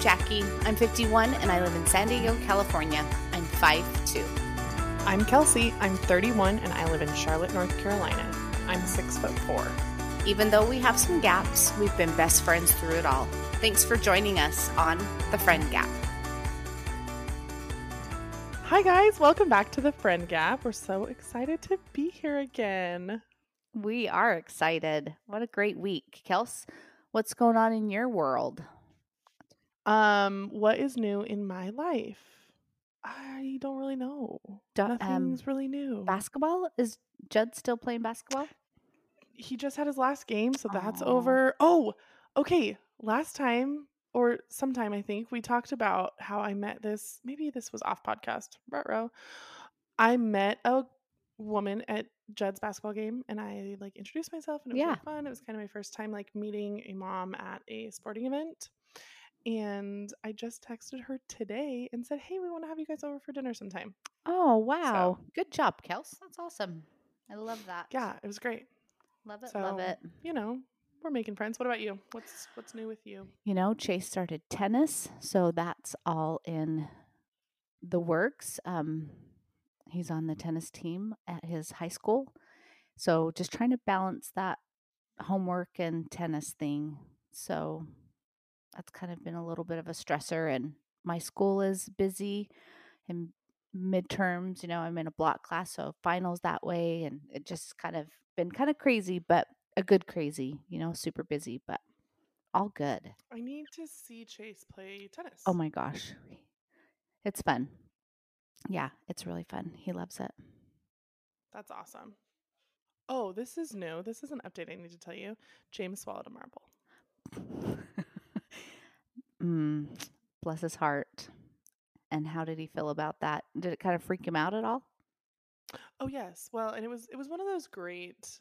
Jackie. I'm 51 and I live in San Diego, California. I'm 5'2. I'm Kelsey. I'm 31 and I live in Charlotte, North Carolina. I'm six foot four. Even though we have some gaps, we've been best friends through it all. Thanks for joining us on The Friend Gap. Hi, guys. Welcome back to the Friend Gap. We're so excited to be here again. We are excited. What a great week. Kels, what's going on in your world? Um, what is new in my life? I don't really know. Du- um, Nothing's really new. Basketball? Is Judd still playing basketball? he just had his last game, so that's Aw. over. Oh, okay. Last time or sometime I think we talked about how I met this. Maybe this was off podcast. Ruh-roh. I met a woman at Judd's basketball game, and I like introduced myself, and it was Yeah. really fun. It was kind of my first time like meeting a mom at a sporting event. And I just texted her today and said, "Hey, we want to have you guys over for dinner sometime." Oh, wow. Good job, Kels. That's awesome. I love that. Yeah, it was great. Love it. So, love it. you know, we're making friends. What about you? What's what's new with you? You know, Chase started tennis, so that's all in the works. Um, he's on the tennis team at his high school. So just trying to balance that homework and tennis thing. So that's kind of been a little bit of a stressor and my school is busy and midterms, you know, I'm in a block class, so finals that way and it just kind of been kind of crazy, but a good crazy, you know, super busy, but all good. I need to see Chase play oh tennis. Oh my gosh. It's fun. Yeah, it's really fun. He loves it. That's awesome. Oh, this is new. This is an update I need to tell you. James swallowed a marble. mm, bless his heart. And how did he feel about that? Did it kind of freak him out at all? Oh yes. Well, and it was it was one of those great,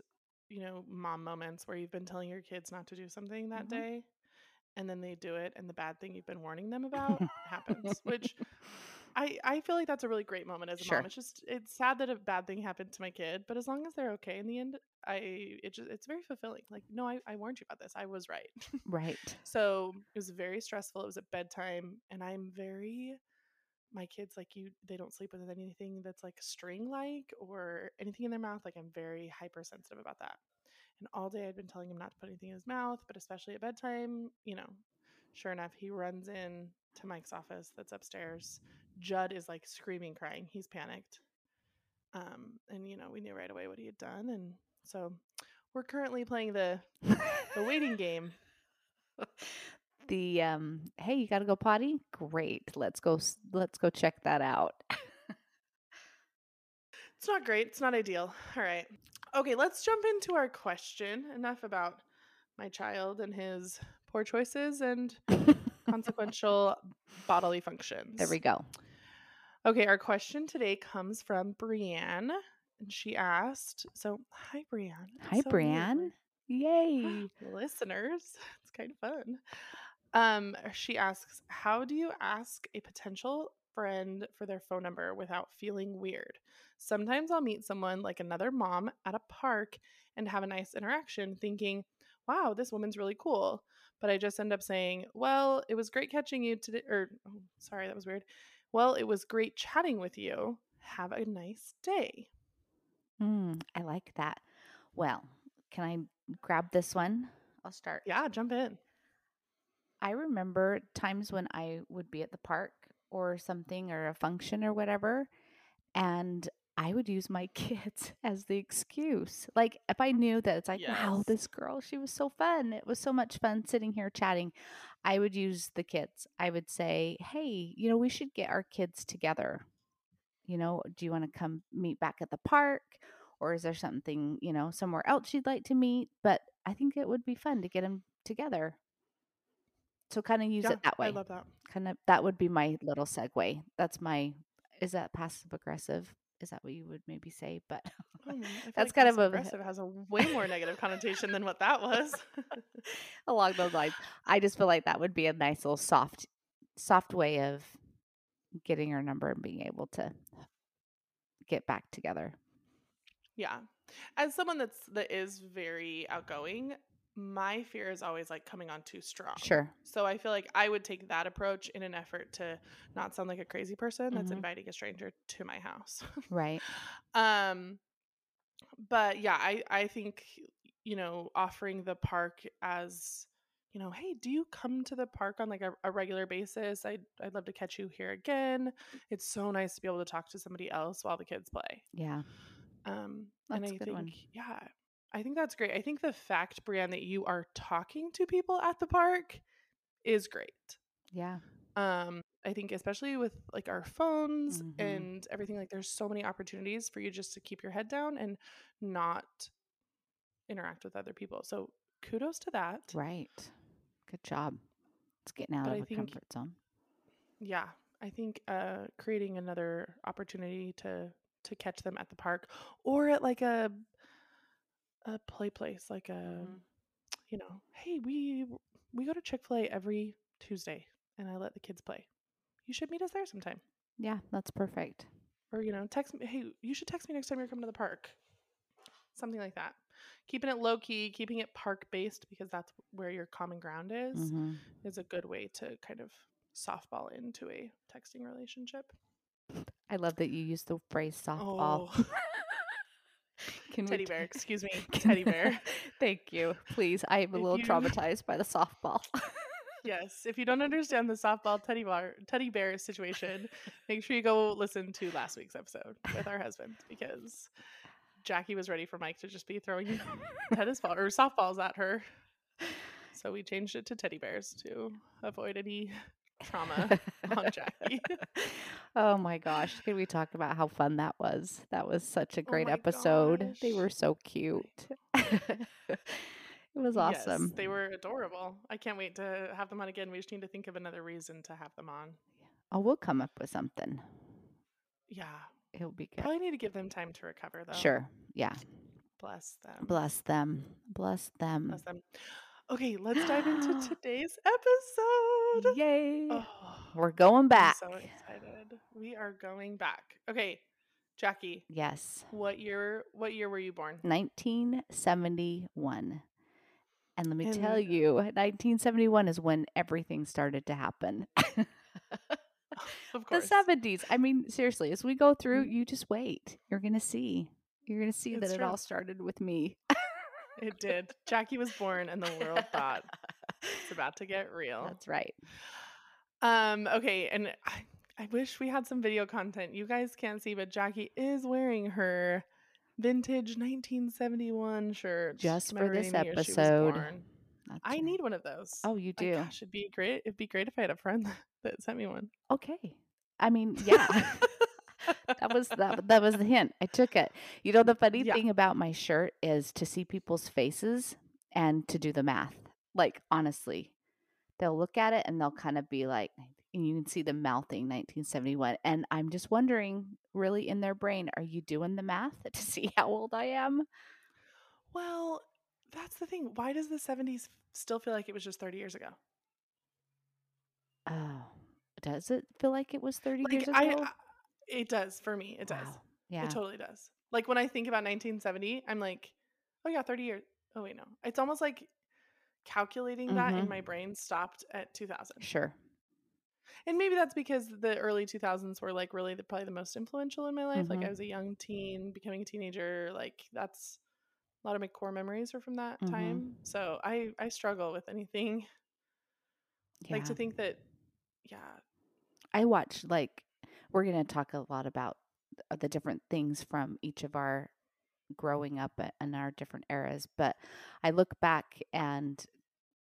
you know, mom moments where you've been telling your kids not to do something that Mhm. day and then they do it and the bad thing you've been warning them about happens, which I I feel like that's a really great moment as a Sure. mom. It's just it's sad that a bad thing happened to my kid, but as long as they're okay in the end, I it just it's very fulfilling. Like, no, I, I warned you about this. I was right. right. So it was very stressful. It was at bedtime, and I'm very my kids like you they don't sleep with anything that's like string like or anything in their mouth. Like I'm very hypersensitive about that. And all day I'd been telling him not to put anything in his mouth, but especially at bedtime, you know, sure enough, he runs in to Mike's office that's upstairs. Judd is like screaming, crying. He's panicked. Um, and you know, we knew right away what he had done. And so we're currently playing the the waiting game the um hey, you got to go potty? Great. Let's go let's go check that out. It's not great. It's not ideal. All right. Okay, let's jump into our question. Enough about my child and his poor choices and consequential bodily functions. there we go. Okay, our question today comes from Brienne. And she asked, so hi Brienne. It's Hi so. Brienne. Yay. Listeners, it's kind of fun. Um, she asks, how do you ask a potential friend for their phone number without feeling weird? Sometimes I'll meet someone like another mom at a park and have a nice interaction, thinking, wow, this woman's really cool. But I just end up saying, well, it was great catching you today. Or, oh, sorry, that was weird. Well, it was great chatting with you. Have a nice day. Mm, I like that. Well, can I grab this one? I'll start. Yeah, jump in. I remember times when I would be at the park or something or a function or whatever, and I would use my kids as the excuse. Like if I knew that it's like, wow, this girl, she was so fun. It was so much fun sitting here chatting. I would use the kids. I would say, hey, you know, we should get our kids together. You know, do you want to come meet back at the park? Or is there something, you know, somewhere else you'd like to meet? But I think it would be fun to get them together. So kind of use Yeah, it that way I love that. kind of that would be my little segue. That's my is that passive aggressive? Is that what you would maybe say? But mm-hmm, Oh, man, I feel That's like kind of a- aggressive has a way more negative connotation than what that was. along those lines, I just feel like that would be a nice little soft soft way of getting your number and being able to get back together. yeah, as someone that's that is very outgoing, my fear is always like coming on too strong. Sure. So I feel like I would take that approach in an effort to not sound like a crazy person that's Mhm. inviting a stranger to my house. Right. um but yeah, I I think you know, offering the park as you know, hey, do you come to the park on like a, a regular basis? I'd I'd love to catch you here again. It's so nice to be able to talk to somebody else while the kids play. Yeah. Um, That's and a I good think, one. yeah, I think that's great. I think the fact, Brienne, that you are talking to people at the park is great. Yeah. Um, I think especially with like our phones Mhm. and everything, like there's so many opportunities for you just to keep your head down and not interact with other people. So kudos to that. Right. Good job. It's getting out But of I think- comfort zone. Yeah, I think uh, creating another opportunity to to catch them at the park or at like a a play place, like a Mhm. you know, hey, we we go to Chick Fil A every Tuesday, and I let the kids play. You should meet us there sometime, Yeah, that's perfect. or you know, text me. Hey, you should text me next time you're coming to the park. Something like that. Keeping it low key, keeping it park based because that's where your common ground is, hmm is a good way to kind of softball into a texting relationship. I love that you use the phrase softball. Oh, Can teddy t- bear. Excuse me, teddy bear. Thank you. Please, I am a If little you- traumatized by the softball. Yes, if you don't understand the softball teddy bear teddy bear situation, make sure you go listen to last week's episode with our husband because Jackie was ready for Mike to just be throwing tennis ball or softballs at her. So we changed it to teddy bears to avoid any trauma on Jackie. oh my gosh. Can we talk about how fun that was? That was such a oh great Oh episode. They were so cute. it was awesome. Yes, they were adorable. I can't wait to have them on again. We just need to think of another reason to have them on. oh, we'll come up with something. Yeah, It'll be good. probably need to give them time to recover though. Sure. Yeah. Bless them. Bless them. Bless them. Bless them. Okay, let's dive into today's episode. Yay. Oh, We're going back. I'm so excited. We are going back. Okay, Jackie, Yes. what year? What year were you born? 1971. And let me tell you, 1971 is when everything started to happen. Of course. the 70s. I mean, seriously, as we go through, Mhm. you just wait. You're going to see. You're going to see It's that it all started with me. It did. Jackie was born, and the world thought it's about to get real. That's right. Um. Okay, and I, I wish we had some video content. You guys can't see, but Jackie is wearing her vintage 1971 shirt. Just for this the year she was episode. I right. need one of those. Oh, you do. gosh, it'd be great. It'd be great if I had a friend that sent me one. Okay. I mean, yeah. that was that, that was the hint. I took it. You know the funny Yeah. thing about my shirt is to see people's faces and to do the math. Like honestly, they'll look at it and they'll kind of be like and you can see them mouthing 1971 and I'm just wondering really in their brain are you doing the math to see how old I am? Well, that's the thing. Why does the 70s still feel like it was just 30 years ago? Oh. Does it feel like it was 30 Like years ago? I, it does for me. It does. Wow. Yeah. It totally does. Like when I think about 1970, I'm like, oh yeah, 30 years. Oh wait, no. It's almost like calculating that in my brain stopped at 2000. Sure. And maybe that's because the early 2000s were like really the, probably the most influential in my life. Like Mhm. I was a young teen, becoming a teenager. Like that's a lot of my core memories are from that Mhm. time. So I I struggle with anything Yeah. like to think that yeah I watch like we're going to talk a lot about the different things from each of our growing up in our different eras, but I look back and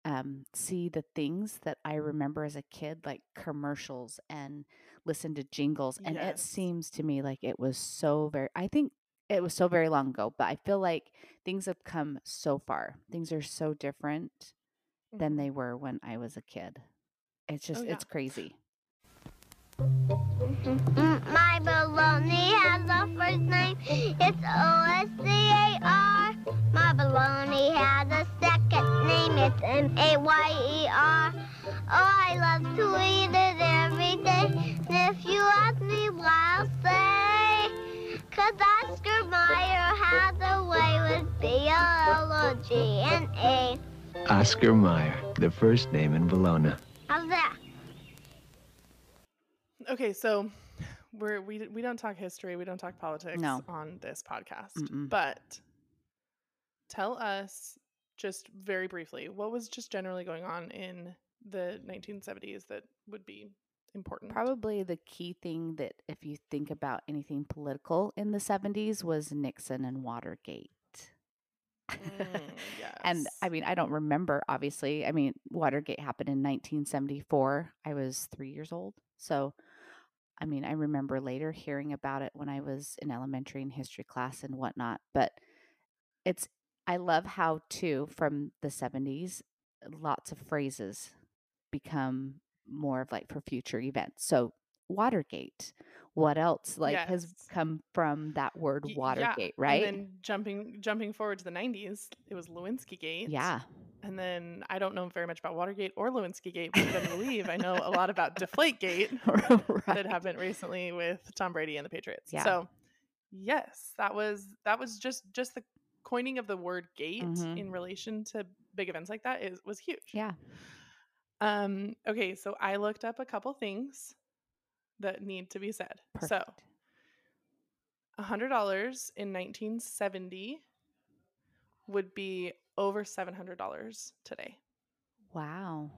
um, see the things that I remember as a kid, like commercials and listen to jingles, and it seems to me like it was so very. I think it was so very long ago, but I feel like things have come so far. Things are so different than Mhm. they were when I was a kid. It's just yeah. it's crazy. Mm, My baloney has a first name. It's O S C A R. My baloney has a second name. It's M A Y E R. Oh, I love to eat it every day. And if you ask me why, I'll say, Cause Oscar Mayer has a way with B O L O G N A. Oscar Mayer, the first name in Bologna. How's that? Okay, so we're we we don't talk history, we don't talk politics No. on this podcast. Mm-mm. But tell us just very briefly what was just generally going on in the 1970s that would be important. Probably the key thing that, if you think about anything political in the 70s, was Nixon and Watergate. Mm, And I mean, I don't remember, obviously. I mean, Watergate happened in 1974. I was three years old. So, I mean, I remember later hearing about it when I was in elementary and history class and whatnot. But it's, I love how, too, from the 70s, lots of phrases become more of like for future events. So, Watergate, what else like has come from that word Y- yeah, Watergate, right? And then jumping jumping forward to the 90s, it was Lewinsky Gate. yeah. And then I don't know very much about Watergate or Lewinsky Gate, but better believe I know a lot about Deflate Gate that happened recently with Tom Brady and the Patriots. Yeah. So yes, that was that was just just the coining of the word gate Mhm. in relation to big events like that is was huge. Yeah. Um okay, so I looked up a couple things that need to be said. So Perfect. $100 in 1970 would be over $700 today. Wow.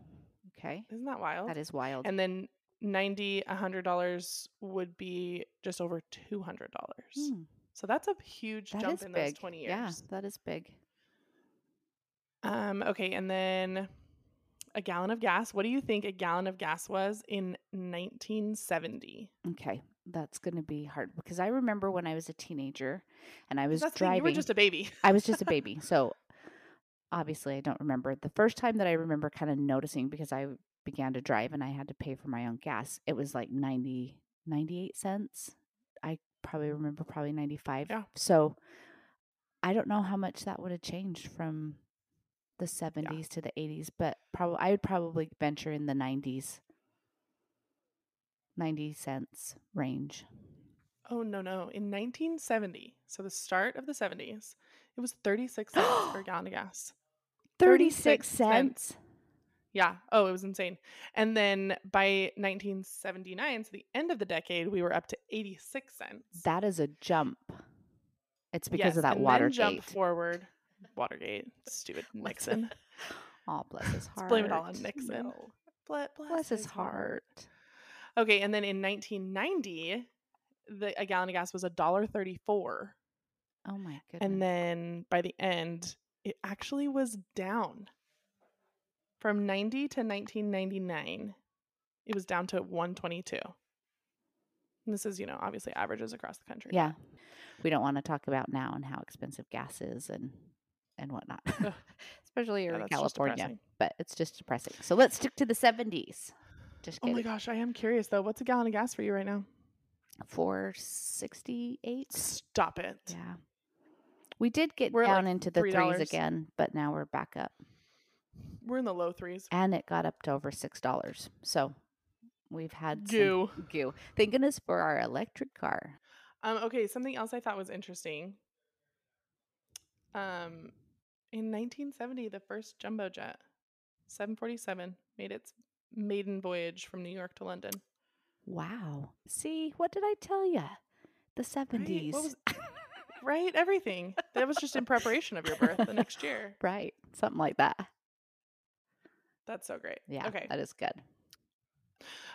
Okay. Isn't that wild? That is wild. And then 90 $100 would be just over $200. Hmm, So that's a huge that jump in those big. 20 Yeah, that is big. Um okay, and then a gallon of gas. What do you think a gallon of gas was in 1970? Okay. That's going to be hard because I remember when I was a teenager and I was That's driving. you were just a baby. I was just a baby. So obviously I don't remember. The first time that I remember kind of noticing because I began to drive and I had to pay for my own gas, it was like 90, 98 cents. I probably remember probably 95. Yeah. So I don't know how much that would have changed from the 70s to the 80s, but probably I would probably venture in the 90s. 90 cents range. Oh no, no. In 1970, so the start of the 70s, it was 36 cents for a gallon of gas. 36 36 cents. Yeah. Oh, it was insane. And then by 1979, so the end of the decade, we were up to 86 cents. That is a jump. It's because Yes, of that. Then jump forward. Watergate. Stupid Nixon. Oh, bless his Let's heart. blame it all on Nixon. No. Ble- Bless, his heart. Okay, and then in 1990, the a gallon of gas was a dollar thirty-four, Oh my goodness. and then by the end, it actually was down from 90 to 1999. It was down to 122. And this is, you know, obviously averages across the country. yeah, we don't want to talk about now and how expensive gas is and and whatnot, especially here Yeah, in California. But it's just depressing. So let's stick to the seventies. Just Oh my gosh, I am curious though. What's a gallon of gas for you right now? Four sixty eight. Stop it. Yeah, we did get We're down like, into the $3. threes again, but now we're back up, We're in the low threes. and it got up to over six dollars. So we've had some Goo. goo. Thank goodness for our electric car. Um, okay, something else I thought was interesting. Um, in 1970, the first jumbo jet, 747, made its maiden voyage from New York to London. Wow. See, what did I tell you? The 70s. What was- right? Everything. That was just in preparation of your birth the next year. right. Something like that. That's so great. Yeah. Okay. That is good.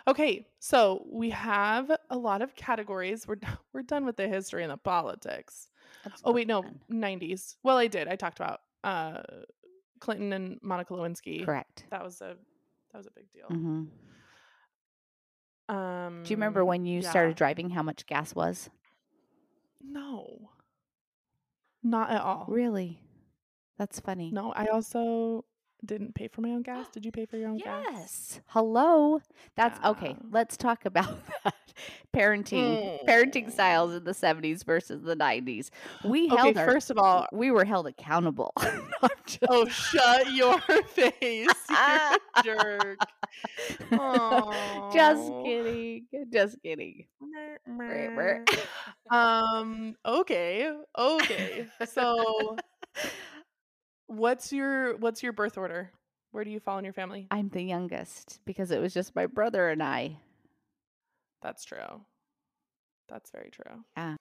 Okay. So we have a lot of categories. We're we're done with the history and the politics. That's Oh wait, no. 90s. Well, I did. I talked about uh Clinton and Monica Lewinsky. Correct. That was a that was a big deal. hmm Um Do you remember when you yeah. started driving how much gas was? No. Not at all. Really? That's funny. No, I also didn't pay for my own gas. Did you pay for your own gas? Yes. Hello. That's okay. Let's talk about that. Parenting, parenting styles in the 70s versus the 90s. We Okay, held our, first of all, we were held accountable. Just- oh shut your face. You're a jerk. just kidding. Just kidding. Um okay okay so What's your what's your birth order? Where do you fall in your family? I'm the youngest because it was just my brother and I. That's true. That's very true. Yeah.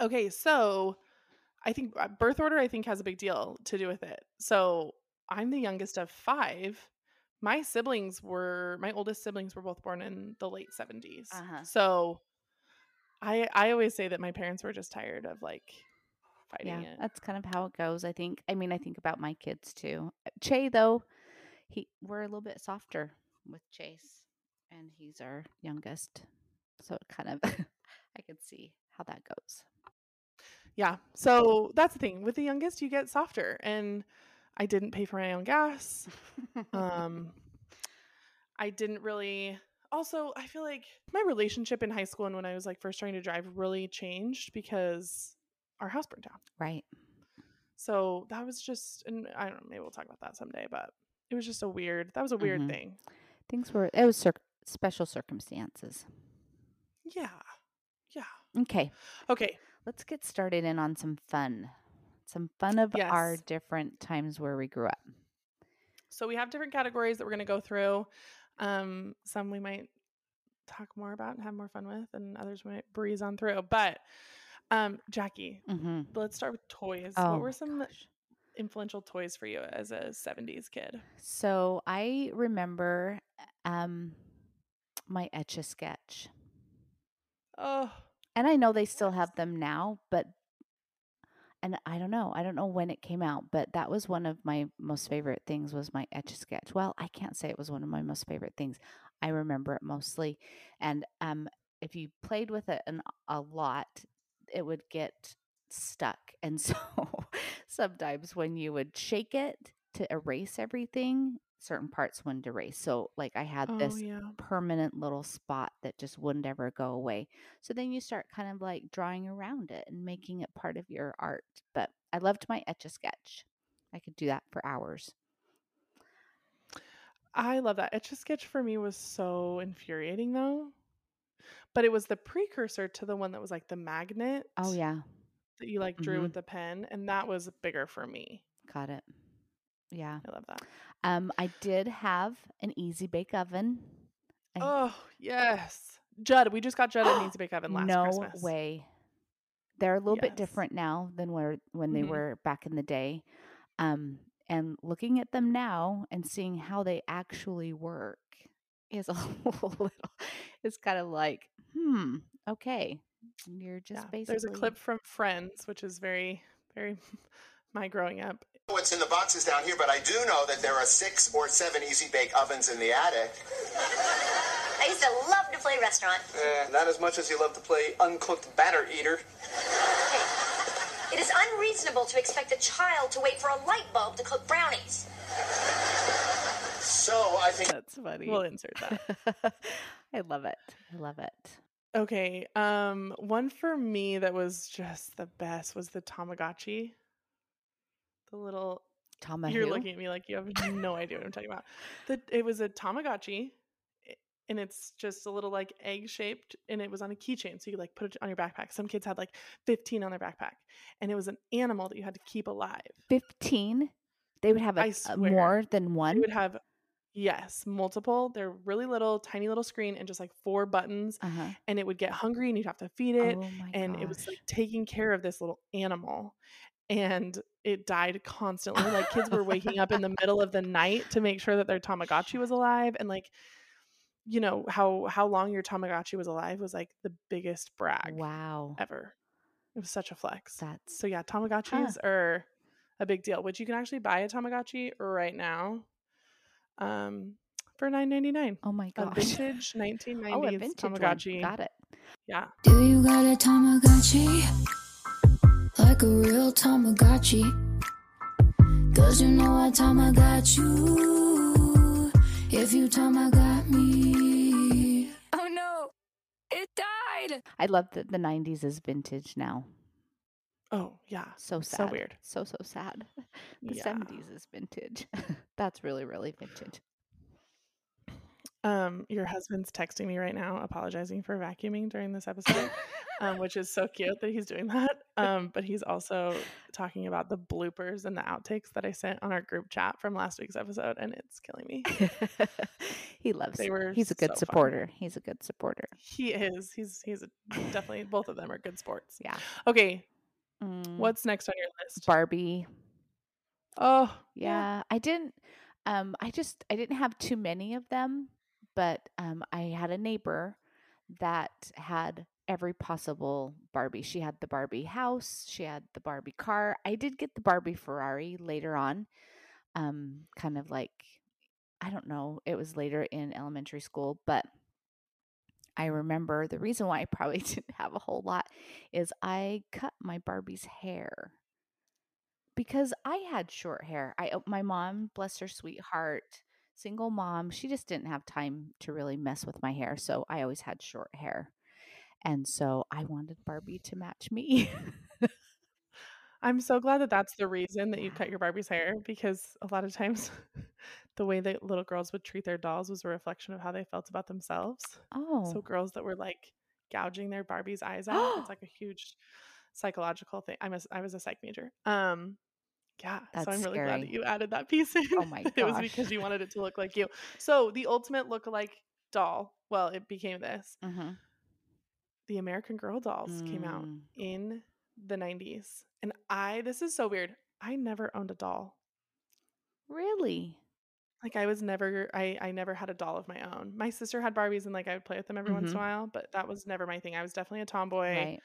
Okay, so I think uh, birth order I think has a big deal to do with it. So I'm the youngest of five. My siblings were my oldest siblings were both born in the late 70s. Uh-huh. So I I always say that my parents were just tired of like fighting Yeah, it. that's kind of how it goes. I think. I mean, I think about my kids too. Che, though, he we're a little bit softer with Chase, and he's our youngest, so it kind of I could see how that goes. Yeah. So that's the thing. With the youngest, you get softer. And I didn't pay for my own gas. Um I didn't really also I feel like my relationship in high school and when I was like first trying to drive really changed because our house burned down. right. So that was just and I don't know, maybe we'll talk about that someday, but it was just a weird that was a weird Mhm. thing. Things were it was cir- special circumstances. Yeah. Yeah. Okay, Okay. let's get started in on some fun, some fun of our different times where we grew up. So we have different categories that we're going to go through. Um, some we might talk more about and have more fun with, and others we might breeze on through. But um, Jackie, Mm-hmm. let's start with toys. Oh, what were some gosh. influential toys for you as a '70s kid? So I remember um my etch a sketch. Oh, And I know they still have them now, but and I don't know. I don't know when it came out, but that was one of my most favorite things was my etch a sketch. Well, I can't say it was one of my most favorite things. I remember it mostly. And um if you played with it an, a lot, it would get stuck. And so sometimes when you would shake it to erase everything, certain parts wouldn't erase. So like I had oh this yeah. permanent little spot that just wouldn't ever go away. So then you start kind of like drawing around it and making it part of your art. But I loved my etch a sketch. I could do that for hours. I love that. Etch a sketch for me was so infuriating though. But it was the precursor to the one that was like the magnet. Oh yeah, That you like drew Mhm. with the pen, and that was bigger for me. got it. Yeah. I love that. Um, I did have an easy bake oven. I- Oh yes, Judd. We just got Judd an easy bake oven last no Christmas. way. They're a little bit different now than where when they Mhm. were back in the day. Um, and looking at them now and seeing how they actually work is a little it's kind of like, hmm, okay. You're just Yeah, basically There's a clip from Friends, which is very, very my growing up. what's in the boxes down here, but I do know that there are six or seven easy bake ovens in the attic. I used to love to play restaurant. Eh, not as much as you love to play uncooked batter eater. It is unreasonable to expect a child to wait for a light bulb to cook brownies. So I think That's funny. We'll insert that. I love it. I love it. Okay. Um, one for me that was just the best was the Tamagotchi. The little Tama you're who? looking at me like you have no idea what I'm talking about. The it was a Tamagotchi, and it's just a little like egg shaped, and it was on a keychain, so you could like put it on your backpack. Some kids had like 15 on their backpack, and it was an animal that you had to keep alive. 15 they would have a, a more than They one would have, yes, multiple. They're really little, tiny little screen, and just like four buttons, uh-huh. and it would get hungry, and you'd have to feed it, oh and it was like taking care of this little animal and it died constantly like kids were waking up in the middle of the night to make sure that their tamagotchi was alive and like you know how how long your tamagotchi was alive was like the biggest brag wow. ever. It was such a flex. That's so yeah tamagotchis are a big deal which you can actually buy a tamagotchi right now um for 9.99 oh my a gosh vintage 1990s oh a vintage tamagotchi one. got it yeah Do you got a Tamagotchi? Like a real Tamagotchi? Cause you know I Tamagot you. If you Tamagot me. Oh no, it died! i love that the 90s is vintage now oh yeah so So weird. so so sad the Yeah. 70s is vintage that's really really vintage Um, your husband's texting me right now, apologizing for vacuuming during this episode, um, which is so cute that he's doing that. Um, but he's also talking about the bloopers and the outtakes that I sent on our group chat from last week's episode, and it's killing me. he loves They it. were He's a good so fun. supporter. He's a good supporter. He is. He's he's a, definitely both of them are good sports. Yeah. Okay, Mm, what's next on your list? Barbie? oh, Yeah, I didn't. Um, I just I didn't have too many of them, but um, I had a neighbor that had every possible Barbie. She had the Barbie house. She had the Barbie car. I did get the Barbie Ferrari later on. Um, kind of like I don't know. It was later in elementary school, but I remember the reason why I probably didn't have a whole lot is I cut my Barbie's hair because I had short hair. I uh, my mom, bless her sweet heart, single mom, she just didn't have time to really mess with my hair, so I always had short hair. And so I wanted Barbie to match me. I'm so glad that that's the reason that you cut your Barbie's hair because a lot of times the way that little girls would treat their dolls was a reflection of how they felt about themselves. oh. So girls that were like gouging their Barbie's eyes out, it's like a huge psychological thing. I'm a, I was a psych major. Um, yeah, That's so I'm really glad that you added that piece in. Oh my god. it was because you wanted it to look like you. So the ultimate look-alike doll. Well, it became this. Mhm. The American Girl dolls came out Mm. in the 90s. And I, this is so weird. I never owned a doll. Really? Like I was never, I, I never had a doll of my own. My sister had Barbies and like I would play with them every once in Mhm. a while, but that was never my thing. I was definitely a tomboy. Right.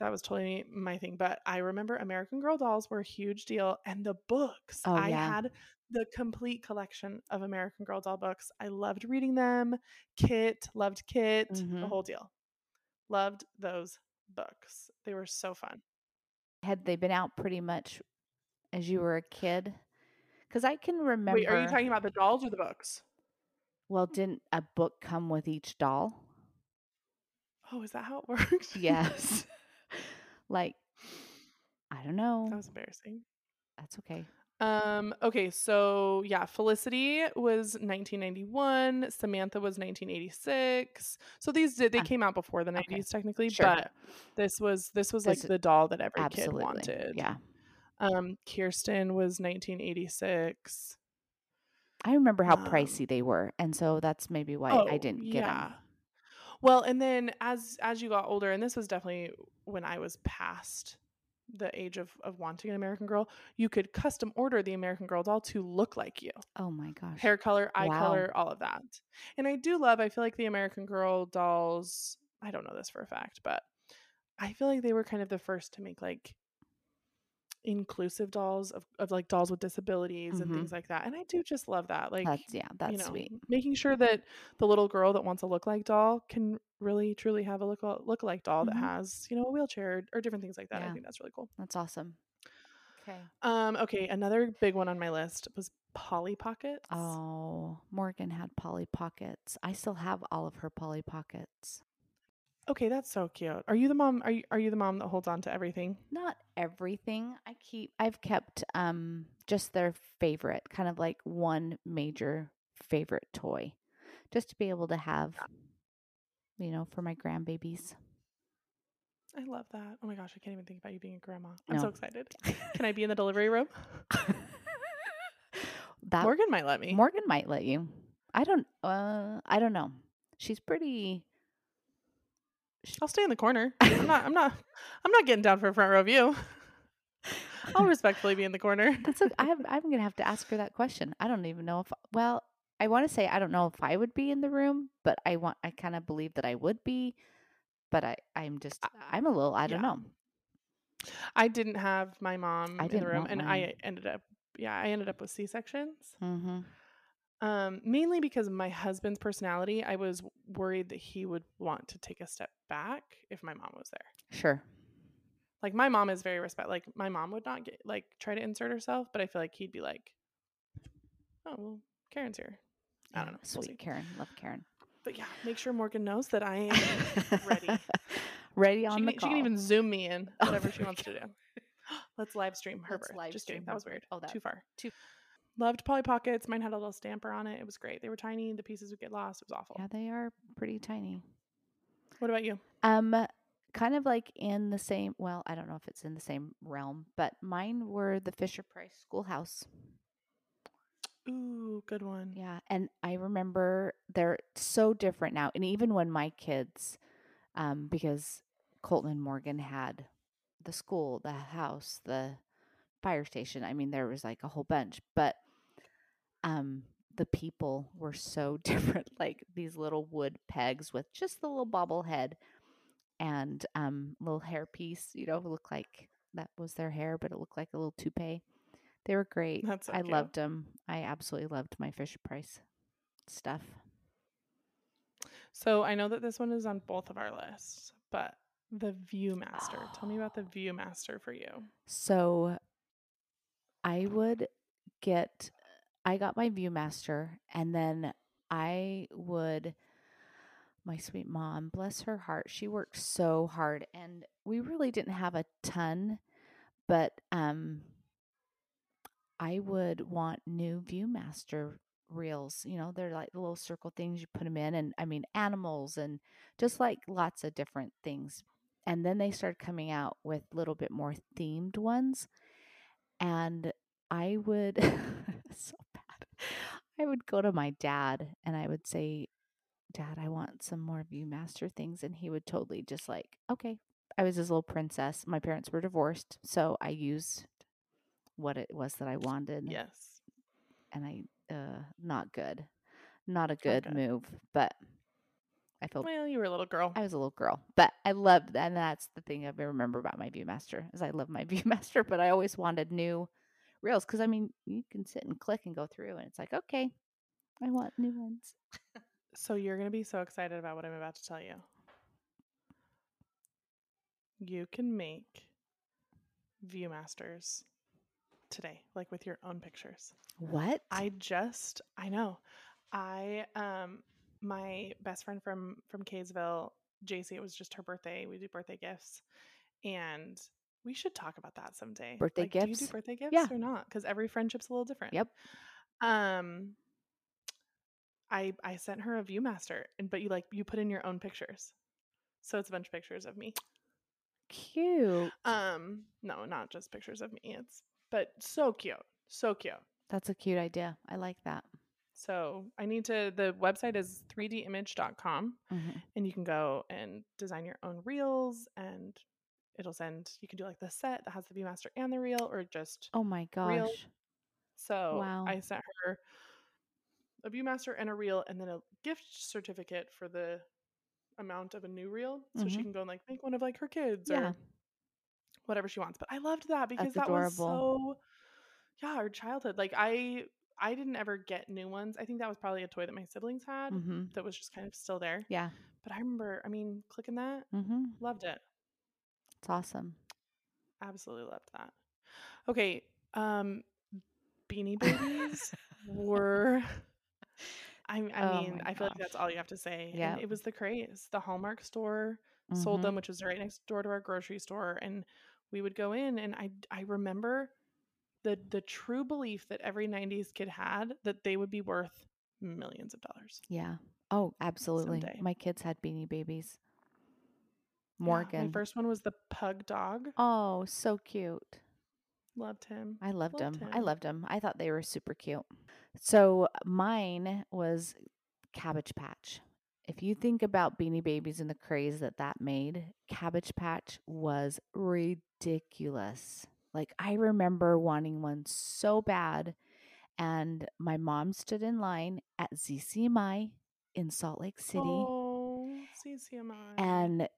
That was totally my thing. But I remember American Girl dolls were a huge deal. And the books, Oh, I yeah. had the complete collection of American Girl doll books. I loved reading them. Kit, loved Kit, the Mhm. whole deal. Loved those books. They were so fun. Had they been out pretty much as you were a kid? Because I can remember. Wait, are you talking about the dolls or the books? Well, didn't a book come with each doll? Oh, is that how it works? Yes. like, I don't know. that was embarrassing. That's okay. Um, okay, so yeah, Felicity was 1991, Samantha was 1986. So these did they came out before the 90s okay. technically, Sure. but this was this was like This is- the doll that every Absolutely. kid wanted. Yeah. Um, Kirsten was 1986. I remember how Um, pricey they were. And so that's maybe why I didn't get them. Well, and then as as you got older, and this was definitely when I was past the age of of wanting an American Girl, you could custom order the American Girl doll to look like you. Oh my gosh. hair color, eye Wow. color, all of that. And I do love, I feel like the American Girl dolls, I don't know this for a fact, but I feel like they were kind of the first to make like inclusive dolls of, of like dolls with disabilities and Mhm. things like that. And I do just love that. Like, That's yeah, that's you know, sweet. making sure that the little girl that wants a look like doll can really truly have a look look-alike doll that Mhm. has, you know, a wheelchair or different things like that. I think that's really cool. That's awesome. Okay. Um, okay, another big one on my list was Polly Pockets. Oh, Morgan had Polly Pockets. I still have all of her Polly Pockets. Okay, that's so cute. Are you the mom? Are you are you the mom that holds on to everything? Not everything. I keep I've kept um just their favorite, kind of like one major favorite toy. Just to be able to have you know, for my grandbabies. I love that. Oh my gosh, I can't even think about you being a grandma. I'm so excited. Can I be in the delivery room? that Morgan might let me. Morgan might let you. I don't uh I don't know. She's pretty I'll stay in the corner. I'm not. I'm not. I'm not getting down for a front row view. I'll respectfully be in the corner. That's have, I'm going to have to ask her that question. I don't even know if well, I want to say I don't know if I would be in the room, but I want I kind of believe that I would be, but I I'm just I'm a little I don't yeah. know. I didn't have my mom in the room, and mine. I ended up. Yeah, I ended up with C sections. Mhm. Um, mainly because of my husband's personality. I was worried that he would want to take a step back if my mom was there. Sure. like my mom is very respect like my mom would not get like try to insert herself but i feel like he'd be like oh well karen's here i don't know we'll Sweet. Karen, love Karen. but yeah make sure morgan knows that i am ready Ready she on can, the she can even zoom me in Oh, whatever she wants to do let's live stream her Let's birth live just kidding stream that was weird Oh, that- too far too- loved polly pockets mine had a little stamper on it it was great they were tiny the pieces would get lost it was awful Yeah, they are pretty tiny. what about you Um kind of like in the same. Well, I don't know if it's in the same realm, but mine were the Fisher Price Schoolhouse. Ooh, good one. Yeah, and I remember they're so different now. And even when my kids, um, because Colton and Morgan had the school, the house, the fire station. I mean, there was like a whole bunch, but um, the people were so different. Like these little wood pegs with just the little bobblehead and um, little hair piece, You know, looked like that was their hair, but it looked like a little toupee. They were great. That's so I cute. loved them. I absolutely loved my Fisher Price stuff. So I know that this one is on both of our lists, but the Viewmaster. Tell me about the Viewmaster for you. So I would get I got my Viewmaster and then I would my sweet mom, bless her heart, she worked so hard and we really didn't have a ton, but um I would want new Viewmaster reels. You know, they're like the little circle things you put them in, and I mean, animals and just like lots of different things. And then they started coming out with a little bit more themed ones. And I would, I would go to my dad and I would say, Dad, I want some more Viewmaster things. And he would totally just like, okay. I was his little princess. My parents were divorced. So I used what it was that I wanted Yes. and I uh not good. Not a good good. move, but I felt Well, you were a little girl. I was a little girl, but I loved and that's the thing I remember about my Viewmaster is I love my Viewmaster, but I always wanted new reels because I mean you can sit and click and go through and it's like okay, I want new ones. So you're going to be so excited about what I'm about to tell you. You can make Viewmasters today, like with your own pictures. What? I just, I know. I, um, my best friend from from Kaysville, JC, it was just her birthday. We do birthday gifts, and we should talk about that someday. Birthday like, Do you gifts? do birthday gifts Yeah. or not? Because every friendship's a little different. Yep. Um, I I sent her a ViewMaster, and but you like you put in your own pictures, so it's a bunch of pictures of me. Cute. Um, no, not just pictures of me. It's but so cute, so cute. That's a cute idea. I like that. So I need to. The website is 3dimage.com, Mhm. and you can go and design your own reels, and it'll send. You can do like the set that has the ViewMaster and the reel, or just Oh my Reel. gosh. So Wow. I sent her a ViewMaster and a reel, and then a gift certificate for the amount of a new reel, so she Mhm. can go and like make one of like her kids Yeah. or whatever she wants. But I loved that because that was so yeah, our childhood. Like I I didn't ever get new ones. I think that was probably a toy that my siblings had Mhm. that was just kind of still there. Yeah. But I remember, I mean, clicking that, mm-hmm. loved it. It's awesome. Absolutely loved that. Okay, um Beanie Babies were I, I Oh mean, I feel like that's all you have to say. Yep. And it was the craze. The Hallmark store sold Mhm. them, which was right next door to our grocery store, and we would go in and I I remember the the true belief that every 90s kid had that they would be worth millions of dollars. Yeah. Oh, absolutely. Someday. My kids had beanie babies. Yeah, Morgan. my first one was the pug dog. Oh, so cute. Loved him. I loved Loved them. I loved him. I thought they were super cute. So mine was Cabbage Patch. If you think about Beanie Babies and the craze that that made, Cabbage Patch was ridiculous. Like I remember wanting one so bad, and my mom stood in line at ZCMI in Salt Lake City Oh, ZCMI. and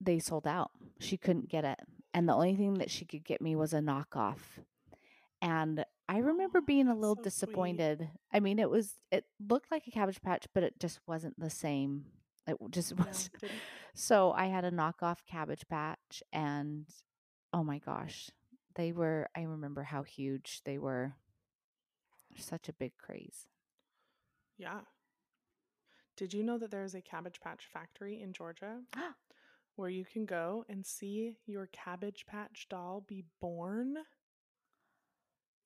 they sold out. She couldn't get it. And the only thing that she could get me was a knockoff. And I remember being a little so sweet. disappointed. I mean, it was it looked like a cabbage patch, but it just wasn't the same. It just was. didn't- So I had a knockoff cabbage patch and oh my gosh, they were I remember how huge they were. Such a big craze. Yeah. Did you know that there is a Cabbage Patch factory in Georgia where you can go and see your Cabbage Patch doll be born?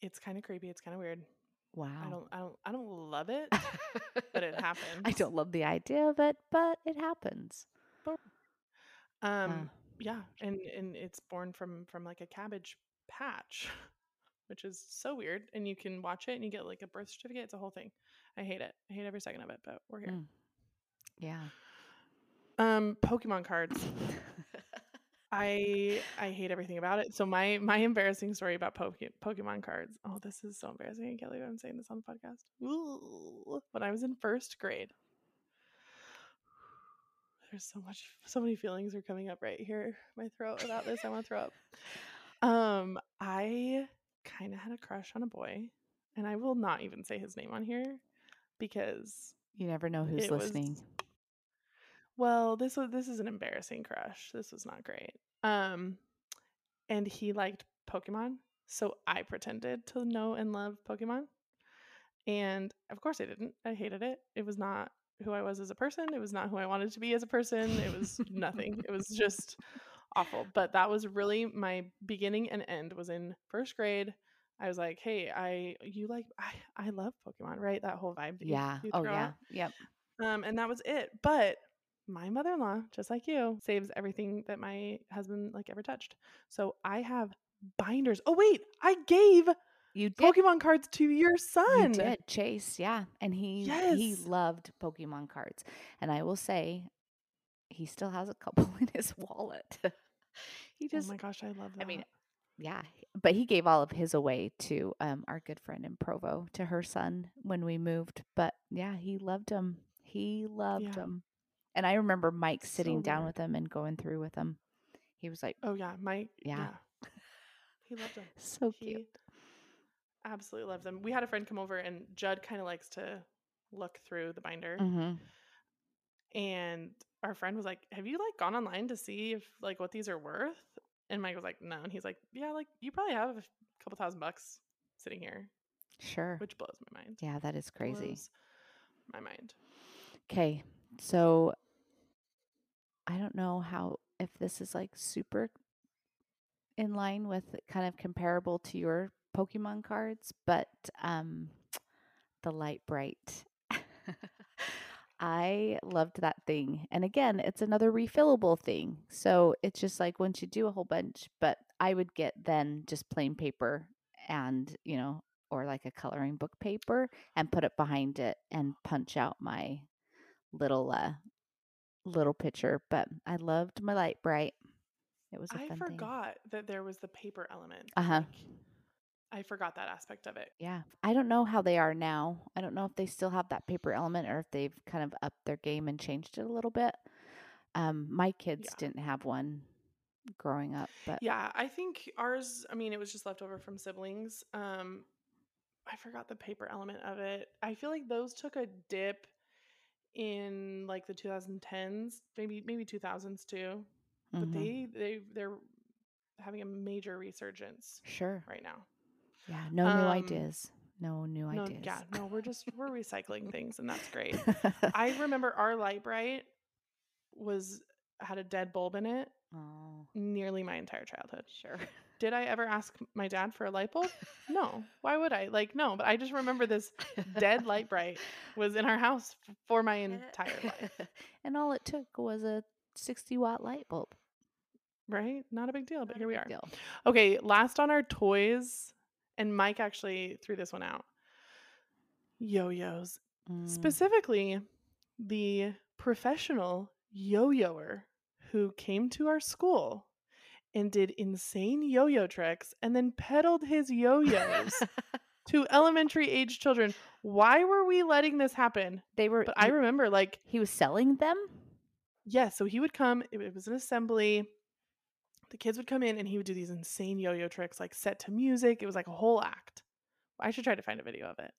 It's kind of creepy. It's kind of weird. Wow. I don't, I don't, I don't love it, but it happens. I don't love the idea of it, but it happens. Um, yeah, and and it's born from from like a cabbage patch, which is so weird. And you can watch it and you get like a birth certificate. It's a whole thing. I hate it. I hate every second of it. But we're here. Mm. Yeah. Um, Pokemon cards. I I hate everything about it. So my my embarrassing story about Poke, Pokemon cards. Oh, this is so embarrassing. I can't believe I'm saying this on the podcast. Ooh. When I was in first grade, there's so much, so many feelings are coming up right here, my throat about this. I want to throw up. Um, I kind of had a crush on a boy, and I will not even say his name on here because You never know who's it was listening. Well, this was this is an embarrassing crush. This was not great. Um, and he liked Pokemon, so I pretended to know and love Pokemon. And of course, I didn't. I hated it. It was not who I was as a person. It was not who I wanted to be as a person. It was nothing. It was just awful. But that was really my beginning and end. Was in first grade. I was like, "Hey, I you like I I love Pokemon, right? That whole vibe that Yeah. you Oh yeah. out." Yep. Um, and that was it. But my mother-in-law, just like you, saves everything that my husband like ever touched. So I have binders. Oh wait, I gave You did. Pokemon cards to your You son. did, Chase. Yeah, and he he loved Pokemon cards, and I will say, he still has a couple in his wallet. he just Oh just, my gosh, I love that. I mean, yeah, but he gave all of his away to um our good friend in Provo to her son when we moved. But yeah, he loved them. He loved Yeah. them, and I remember Mike So sitting down with him and going through with him. He was like, oh yeah, Mike, Yeah. yeah. He loved them. so He cute. absolutely loved them. We had a friend come over and Judd kind of likes to look through the binder. hmm and our friend was like have you like gone online to see if like what these are worth and mike was like no and he's like yeah like you probably have a couple thousand bucks sitting here Sure. which blows my mind Yeah, that is crazy. Blows my mind Okay, so I don't know how if this is like super in line with kind of comparable to your Pokemon cards, but um the Lite-Brite. I loved that thing. And again, it's another refillable thing. So it's just like once you do a whole bunch, but I would get then just plain paper and, you know, or like a coloring book paper and put it behind it and punch out my little uh little picture. But I loved my Lite-Brite. It was a i forgot that there was the paper element Uh-huh. like, i forgot that aspect of it. Yeah. I don't know how they are now. I don't know if they still have that paper element or if they've kind of upped their game and changed it a little bit. Um my kids Yeah. didn't have one growing up, but yeah i think ours i mean it was just left over from siblings um i forgot the paper element of it i feel like those took a dip in like the 2010s maybe maybe 2000s too but mhm. they they they're having a major resurgence sure. right now. Yeah, no new Um, ideas. No new No, ideas. yeah, no, we're just we're recycling things, and that's great. I remember our Lite-Brite was had a dead bulb in it oh, nearly my entire childhood. sure. Did I ever ask my dad for a light bulb? No. Why would I? Like, no. But I just remember this dead Lite-Brite was in our house for my entire life. and all it took was a 60 watt light bulb. Right? Not a big deal, but Not here we are. deal. Okay, last on our toys, and Mike actually threw this one out. Yo-yos. Mm, Specifically, the professional yo-yoer who came to our school and did insane yo-yo tricks and then peddled his yo-yos to elementary age children. Why were we letting this happen? they were. But I remember like he was selling them. yeah, so he would come, it, it was an assembly. The kids would come in and he would do these insane yo-yo tricks like set to music. It was like a whole act. I should try to find a video of it.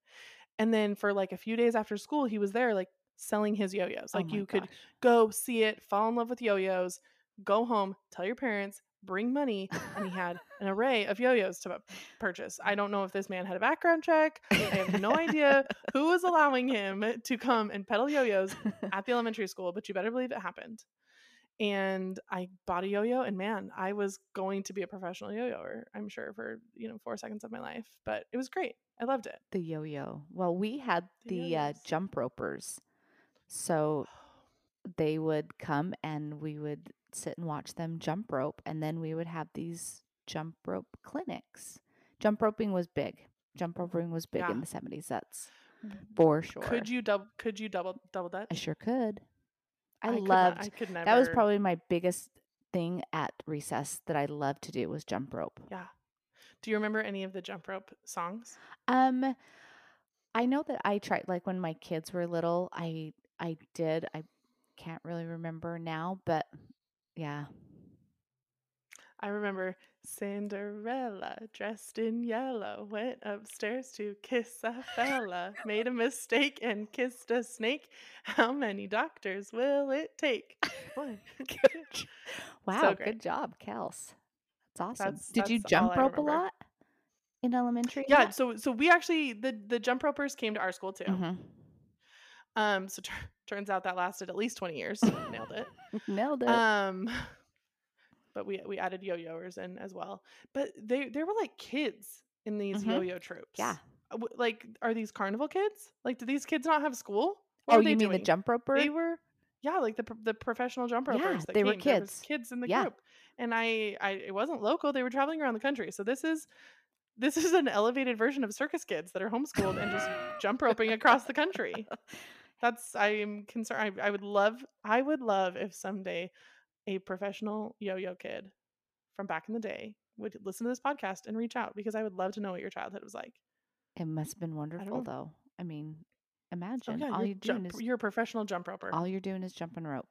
And then for like a few days after school, he was there like selling his yo-yos. Oh Like my you could gosh. go see it, fall in love with yo-yos, go home, tell your parents, bring money, and he had an array of yo-yos to purchase. I don't know if this man had a background check. I have no idea who was allowing him to come and peddle yo-yos at the elementary school, but you better believe it happened. And I bought a yo-yo, and man, I was going to be a professional yo-yoer. I'm sure for you know four seconds of my life, but it was great. I loved it. the yo-yo. Well, we had The the, uh, jump ropers. So they would come and we would sit and watch them jump rope. And then we would have these jump rope clinics. Jump roping was big. Jump roping was big Yeah. in the 70s. That's for sure. Could you double? Could you double double that? I sure could. I, could not- loved I could never. that was probably my biggest thing at recess that I loved to do was jump rope. Yeah. Do you remember any of the jump rope songs? Um I know that I tried like when my kids were little, I I did. I can't really remember now, but yeah. I remember Cinderella dressed in yellow went upstairs to kiss a fella, made a mistake and kissed a snake. How many doctors will it take? One. Wow, great. good job, Kels. That's awesome. That's- Did you jump rope a lot in elementary? Yeah, so so we actually the the jump ropers came to our school too. Mhm. Um, so tur turns out that lasted at least twenty years. Nailed it. Nailed it. Um, but we we added yo-yoers in as well. But they they were like kids in these Mhm. yo-yo troops. yeah. Uh, Like, are these carnival kids? Like, do these kids not have school? What Oh, were you they mean the jump roper? They were, yeah, like the the professional jump Yeah, ropers. that they were came. Was kids. kids in the Yeah. group, and I, I, it wasn't local. They were traveling around the country. So this is, this is an elevated version of circus kids that are homeschooled and just jump roping across the country. That's I am concerned. I, I would love, I would love if someday a professional yo-yo kid from back in the day would listen to this podcast and reach out because I would love to know what your childhood was like. It must have been wonderful know. though. I mean, Oh imagine yeah, all you're, you're doing jump, is you're a professional jump roper. all you're doing is jumping rope.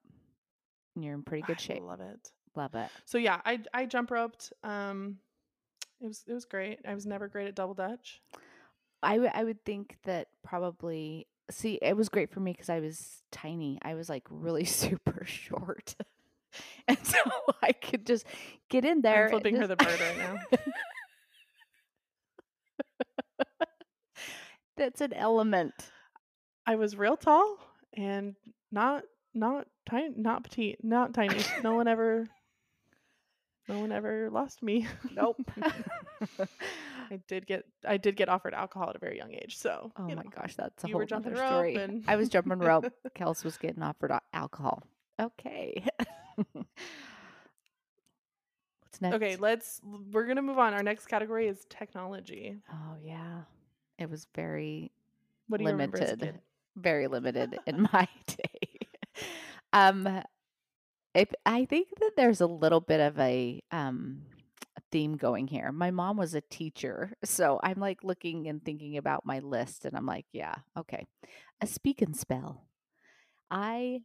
And you're in pretty good I shape. love it. Love it. So yeah, I I jump roped. Um, it was it was great. I was never great at double dutch. I would I would think that probably see it was great for me because I was tiny. I was like really super short, and so I could just get in there. I'm flipping her the bird right now. That's an element. I was real tall and not not tiny, not petite, not tiny. No one ever, no one ever lost me. Nope. I did get I did get offered alcohol at a very young age. So oh my know. gosh, that's a whole other rope story. and- I was jumping rope. Kels was getting offered alcohol. Okay. What's next? Okay, let's. We're gonna move on. Our next category is technology. Oh yeah, it was very What do you remember limited. very limited in my day. Um, if, I think that there's a little bit of a um a theme going here. My mom was a teacher, so I'm like looking and thinking about my list, and I'm like, yeah, okay, a speak and spell. I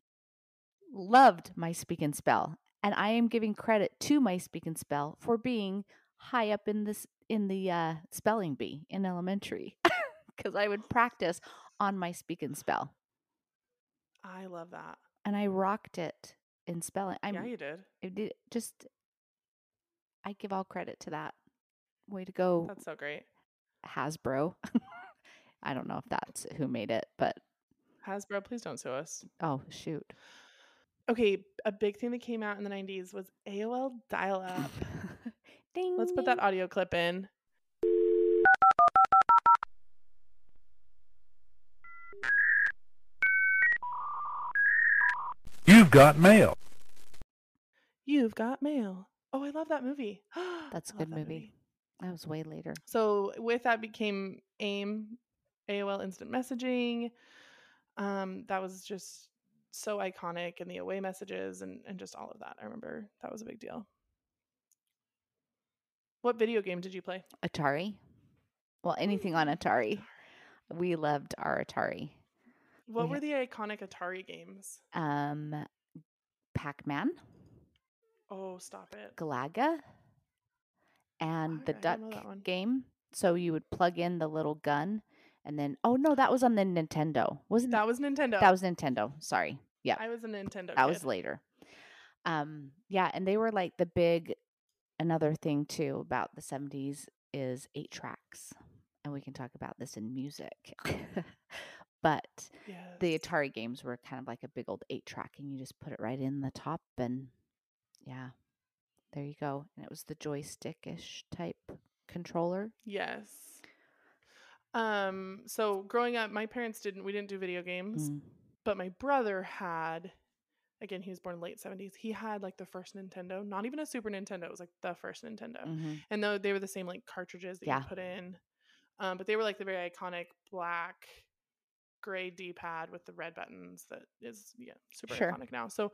loved my speak and spell, and I am giving credit to my speak and spell for being high up in this in the uh, spelling bee in elementary because I would practice on my speak and spell, I love that. and I rocked it in spelling. I'm yeah, you did. I did just I give all credit to that. Way to go, That's so great. Hasbro. I don't know if that's who made it, but Hasbro, please don't sue us. oh shoot. Okay, a big thing that came out in the 90s was AOL dial up. Ding. Let's put that audio clip in. You've got mail. You've got mail. Oh, I love that movie. That's a good that movie. That was way later. So with that became AIM, AOL Instant Messaging. Um, that was just so iconic, and the away messages, and and just all of that. I remember that was a big deal. What video game did you play? Atari. Well, anything on Atari. We loved our Atari. What We were ha- the iconic Atari games? Um, Pac-Man, Oh, stop it! Galaga, and the I duck don't know that one. game. So you would plug in the little gun, and then oh no, that was on the Nintendo, wasn't That was Nintendo. That was Nintendo. Sorry. Yeah. I was a Nintendo. that was later. Um, yeah, and they were like the big another thing too about the 70s is eight tracks. And we can talk about this in music. but Yes. the Atari games were kind of like a big old eight track and you just put it right in the top and yeah. There you go. And it was the joystick-ish type controller. Yes. Um. So growing up, my parents didn't. We didn't do video games. Mm. but my brother had again, he was born late 70s. He had like the first Nintendo, not even a Super Nintendo. It was like the first Nintendo. Mhm. And though they were the same like cartridges that Yeah. you put in, um, but they were like the very iconic black, gray D pad with the red buttons that is yeah super Sure. iconic now. So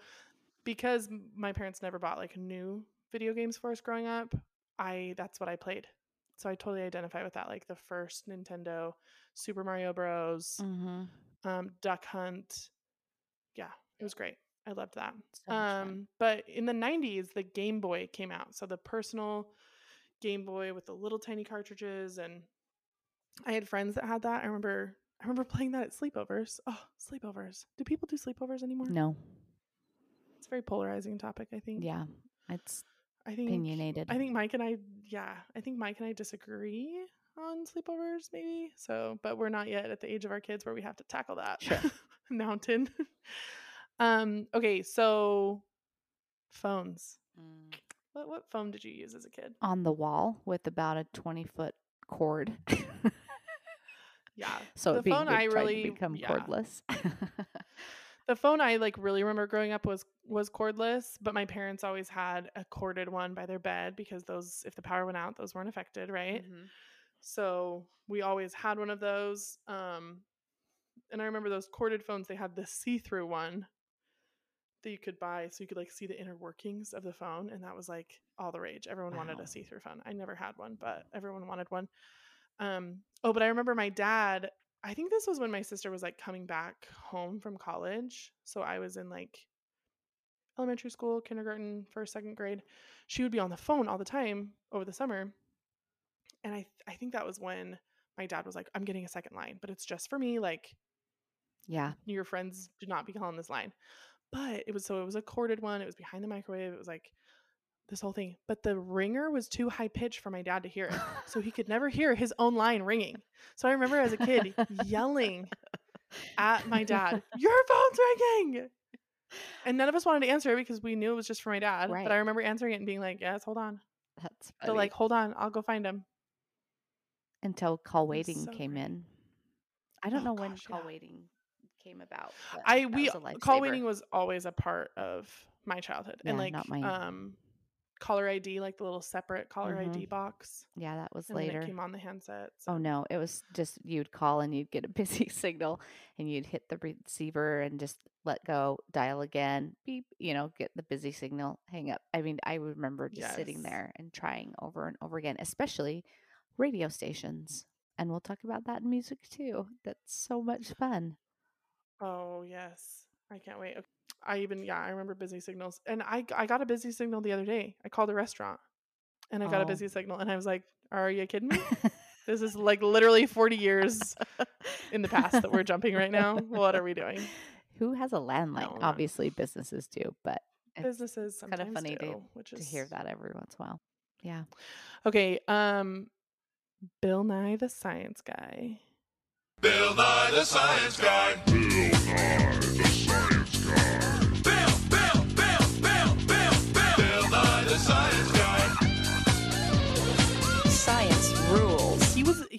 because my parents never bought like new video games for us growing up, I that's what I played. So I totally identify with that. Like the first Nintendo, Super Mario Bros, Mhm. um, Duck Hunt. Yeah, it was great. I loved that. So. Um, but in the 90s, the Game Boy came out. So the personal Game Boy with the little tiny cartridges and I had friends that had that. I remember I remember playing that at sleepovers. Oh, sleepovers. Do people do sleepovers anymore? No. Very polarizing topic, I think. Yeah. It's I think opinionated. I think Mike and I yeah, I think Mike and I disagree on sleepovers maybe. So, but we're not yet at the age of our kids where we have to tackle that Sure. mountain. um okay, so phones. Mm. What what phone did you use as a kid? on the wall with about a 20 foot cord. Yeah. so the phone I really become yeah. cordless. The phone I like really remember growing up was was cordless, but my parents always had a corded one by their bed because those if the power went out, those weren't affected, right? Mhm. So we always had one of those. Um, and I remember those corded phones. They had the see-through one that you could buy, so you could like see the inner workings of the phone, and that was like all the rage. Everyone wanted a see-through phone. I never had one, but everyone wanted one. Um, oh, but I remember my dad. I think this was when my sister was like coming back home from college. So I was in like elementary school, kindergarten, first, second grade. She would be on the phone all the time over the summer and I th- I think that was when my dad was like, "I'm getting a second line, but it's just for me. Like yeah. your friends do not be calling this line." But it was so it was a corded one. It was behind the microwave. It was like this whole thing. But the ringer was too high pitched for my dad to hear it, so he could never hear his own line ringing. So I remember as a kid yelling at my dad, "Your phone's ringing!" And none of us wanted to answer it because we knew it was just for my dad. Right. But I remember answering it and being like, "Yes, hold on." That's funny. like, hold on, I'll go find him. until call waiting so came great. in. I don't Oh, know when gosh, call yeah. waiting came about. I we call waiting was always a part of my childhood, and like not mine. um, caller ID, like the little separate caller Mhm. ID box, Yeah, that was and later. it came on the handset. Oh no, it was just you'd call and you'd get a busy signal and you'd hit the receiver and just let go, dial again, beep, you know, get the busy signal, hang up. I mean, I remember just sitting there and trying over and over again, especially radio stations. And we'll talk about that in music too. That's so much fun. Oh yes, I can't wait. Okay. I even yeah, I remember busy signals, and I I got a busy signal the other day. I called a restaurant, and I got a Oh. busy signal, and I was like, "Are you kidding me? this is like literally forty years in the past that we're jumping right now. What are we doing?" Who has a landline? Obviously, businesses do, but it's Businesses kind of funny do, to, which to hear that every once in a while. Yeah. Okay, um, Bill Nye the Science Guy. Bill Nye the Science Guy. Bill Nye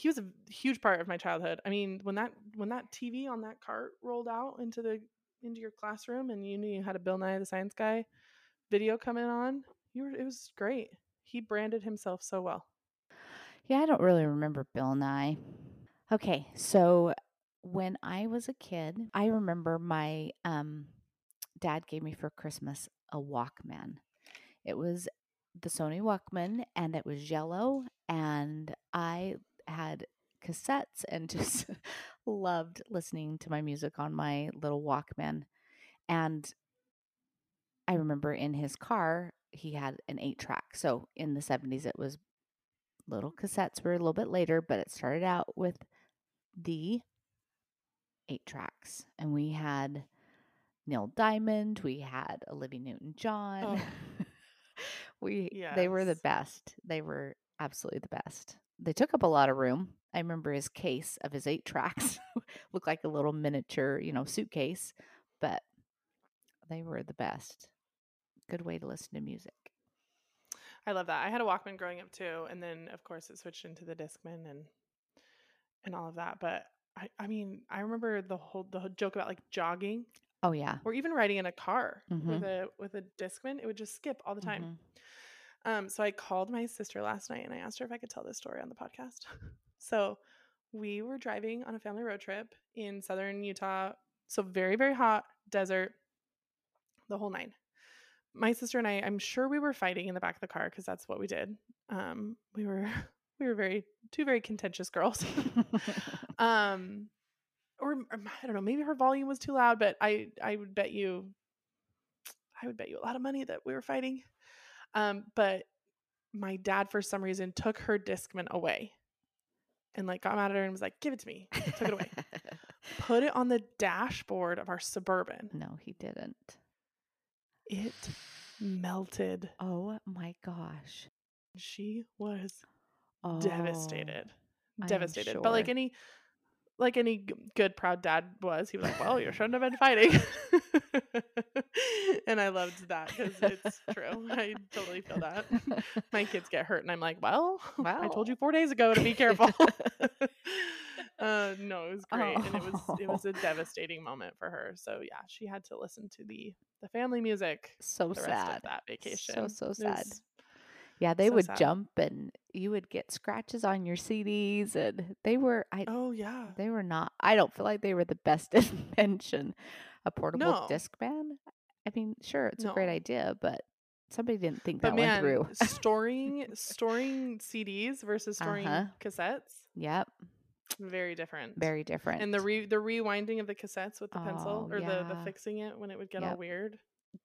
He was a huge part of my childhood. I mean, when that when that TV on that cart rolled out into the into your classroom and you knew you had a Bill Nye the Science Guy video coming on, you were it was great. He branded himself so well. Yeah, I don't really remember Bill Nye. Okay, so when I was a kid, I remember my um, dad gave me for Christmas a Walkman. It was the Sony Walkman and it was yellow, and I had cassettes and just loved listening to my music on my little Walkman. And I remember in his car, he had an eight track. So in the 70s, it was little cassettes were a little bit later, but it started out with the eight tracks. And we had Neil Diamond, we had Olivia Newton John. Oh. we they were the best. They were absolutely the best. They took up a lot of room. I remember his case of his eight tracks looked like a little miniature, you know, suitcase, but they were the best. Good way to listen to music. I love that. I had a Walkman growing up too, and then of course it switched into the Discman and and all of that. But I, I mean, I remember the whole the whole joke about like jogging. Oh yeah. or even riding in a car Mhm. with a with a discman it would just skip all the time Mhm. Um so i called my sister last night and i asked her if i could tell this story on the podcast. So we were driving on a family road trip in southern utah so very very hot desert the whole nine. My sister and i i'm sure we were fighting in the back of the car because that's what we did. Um we were we were very two very contentious girls. Um or or i don't know maybe her volume was too loud but i i would bet you i would bet you a lot of money that we were fighting um but my dad for some reason took her discman away and like got mad at her and was like give it to me. Took it away. Put it on the dashboard of our suburban. No, he didn't. it melted. Oh my gosh. she was Oh, devastated. Devastated. But like any like any good proud dad was he was like well you shouldn't have been fighting and i loved that because it's true i totally feel that my kids get hurt and i'm like well i told you four days ago to be careful uh no it was great and it was it was a devastating moment for her so yeah she had to listen to the the family music so sad. that vacation So so sad. Yeah, they so would sad. jump and you would get scratches on your CDs and they were I oh yeah they were not I don't feel like they were the best invention. A portable No. Discman? I mean, sure, it's a great idea, but somebody didn't think but that man one through. storing storing cds versus storing Uh-huh. cassettes yep, very different very different. and the re- the rewinding of the cassettes with the pencil Oh, or the the fixing it when it would get all weird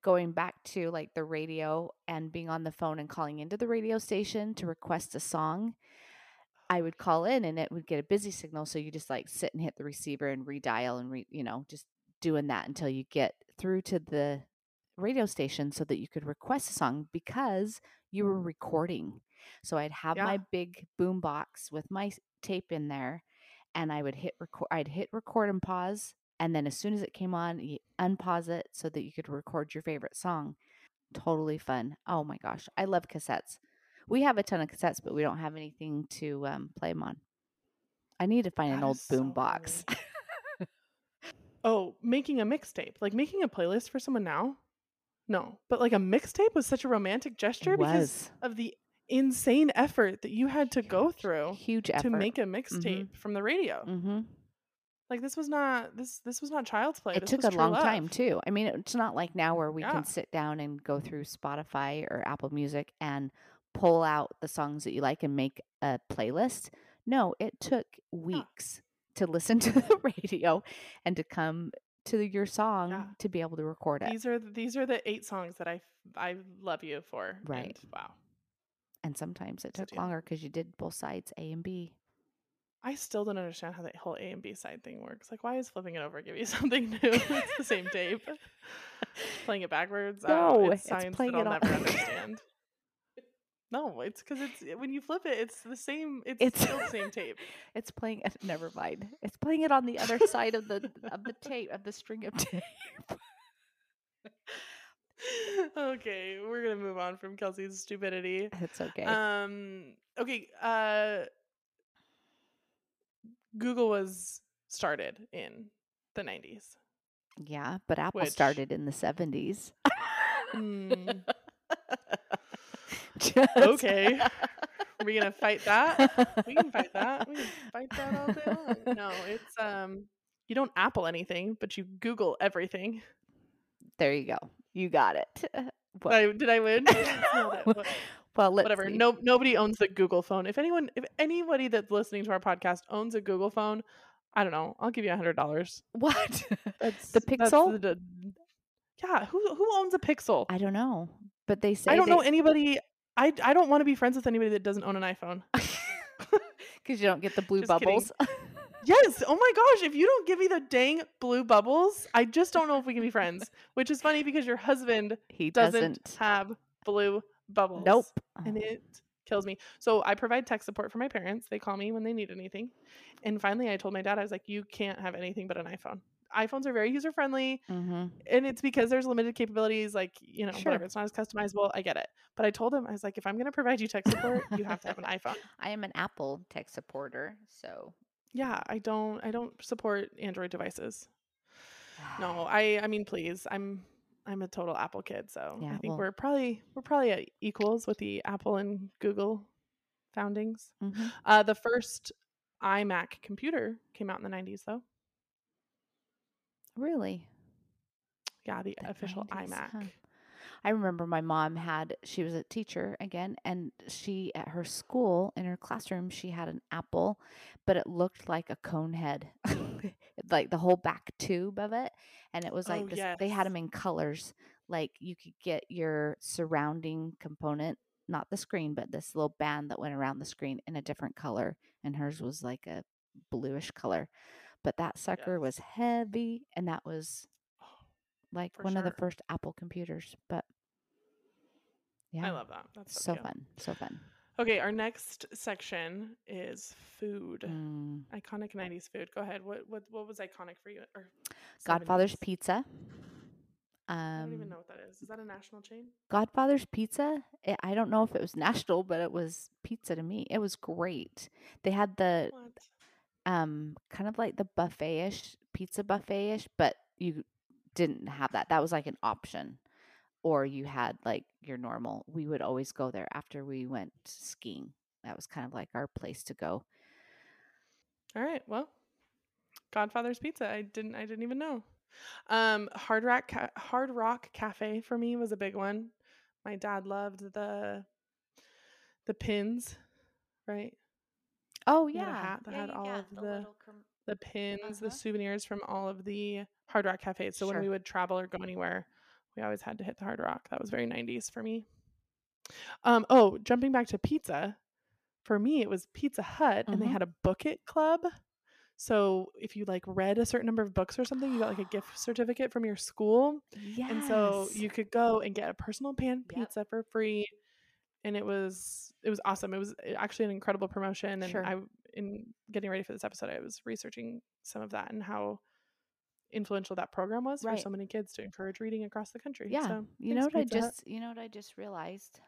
going back to like the radio and being on the phone and calling into the radio station to request a song, I would call in and it would get a busy signal. So you just like sit and hit the receiver and redial and re, you know, just doing that until you get through to the radio station so that you could request a song because you were recording. So I'd have my big boom box with my tape in there and I would hit record I'd hit record and pause and then as soon as it came on you unpause it so that you could record your favorite song. Totally fun. Oh my gosh, I love cassettes. We have a ton of cassettes, but we don't have anything to um, play them on. I need to find an old is so boom box. oh making a mixtape like making a playlist for someone now no but like a mixtape was such a romantic gesture because was. of the insane effort that you had to go through Huge effort. to make a mixtape from the radio hmm like this was not this this was not child's play It this took was a long love. time too. I mean, it's not like now where we Yeah. can sit down and go through Spotify or Apple Music and pull out the songs that you like and make a playlist. No, it took weeks to listen to the radio and to come to your song Yeah. to be able to record it. These are these are the eight songs that I I love you for. Right. And wow. and sometimes it So took longer because you did both sides, A and B. I still don't understand how that whole A and B side thing works. Like, why is flipping it over give you something new? it's the same tape. Playing it backwards. No, it's it's science playing it I'll on- never understand. No, it's because it's when you flip it, it's the same. It's, It's- still the same tape. It's playing. Never mind. It's playing it on the other side of the of the tape of the string of tape. okay, we're gonna move on from Kelsey's stupidity. It's okay. Um. Okay. Uh. Google was started in the nineties. yeah, but Apple which- started in the seventies. Mm, okay. Are we gonna fight that? We can fight that. We can fight that all day long. No, it's um. You don't Apple anything, but you Google everything. There you go. You got it. I, did I win? Well, whatever. see. No, nobody owns the Google phone. If anyone, if anybody that's listening to our podcast owns a Google phone, I don't know. I'll give you a hundred dollars. What? That's The that's Pixel? the- the- yeah. Who who owns a Pixel? I don't know, but they say I don't know anybody. I I don't want to be friends with anybody that doesn't own an iPhone. because you don't get the blue Just bubbles. Yes. Oh my gosh. If you don't give me the dang blue bubbles, I just don't know if we can be friends. Which is funny because your husband he doesn't, doesn't. have blue bubbles. Nope. And it kills me. So I provide tech support for my parents. They call me when they need anything. And finally, I told my dad, I was like, you can't have anything but an iPhone. iPhones are very user friendly. hmm And it's because there's limited capabilities, like, you know, Sure. whatever. It's not as customizable. I get it. But I told him, I was like, if I'm going to provide you tech support, you have to have an iPhone. I am an Apple tech supporter, so Yeah, I don't I don't support Android devices. No, I I mean please. I'm I'm a total Apple kid, so Yeah, I think well- we're probably we're probably at equals with the Apple and Google foundings. Mhm. Uh the first iMac computer came out in the 90s though. Really? Yeah, the, The official 90s, iMac. huh. I remember my mom had she was a teacher again and she at her school in her classroom she had an apple but it looked like a cone head like the whole back tube of it and it was like Oh, this, they had them in colors like you could get your surrounding component not the screen but this little band that went around the screen in a different color and hers was like a bluish color but that sucker was heavy and that was like For one of the first Apple computers. But yeah, I love that. That's so, so fun, so fun. Okay, our next section is food. Mm. Iconic 90s food. Go ahead. What what what was iconic for you? Or Godfather's 70s? Pizza. I don't even Um, know what that is. Is that a national chain? Godfather's Pizza. It, I don't know if it was national, but it was pizza to me. It was great. They had the What? Um kind of like the buffet-ish pizza buffet-ish, but you didn't have that. That was like an option. Or you had like your normal. We would always go there after we went skiing. That was kind of like our place to go. All right. Well, Godfather's Pizza. I didn't. I didn't even know. Um, Hard Rock Ca- Hard Rock Cafe for me was a big one. My dad loved the the pins, right? Oh He had a yeah, hat that yeah, had all of the- little com- The pins, Uh-huh. the souvenirs from all of the Hard Rock cafes. So when we would travel or go anywhere, we always had to hit the Hard Rock. That was very 90s for me. Um, oh, jumping back to pizza. For me, it was Pizza Hut, and they Mhm. had a book it club. So if you like read a certain number of books or something, you got like a gift certificate from your school. yes. And so you could go and get a personal pan Yep. pizza for free. And it was it was awesome. It was uh, actually an incredible promotion. And Sure. I in getting ready for this episode, I was researching some of that and how influential that program was for so many kids to encourage reading across the country. Yeah. So you know what I just you know what I just realized?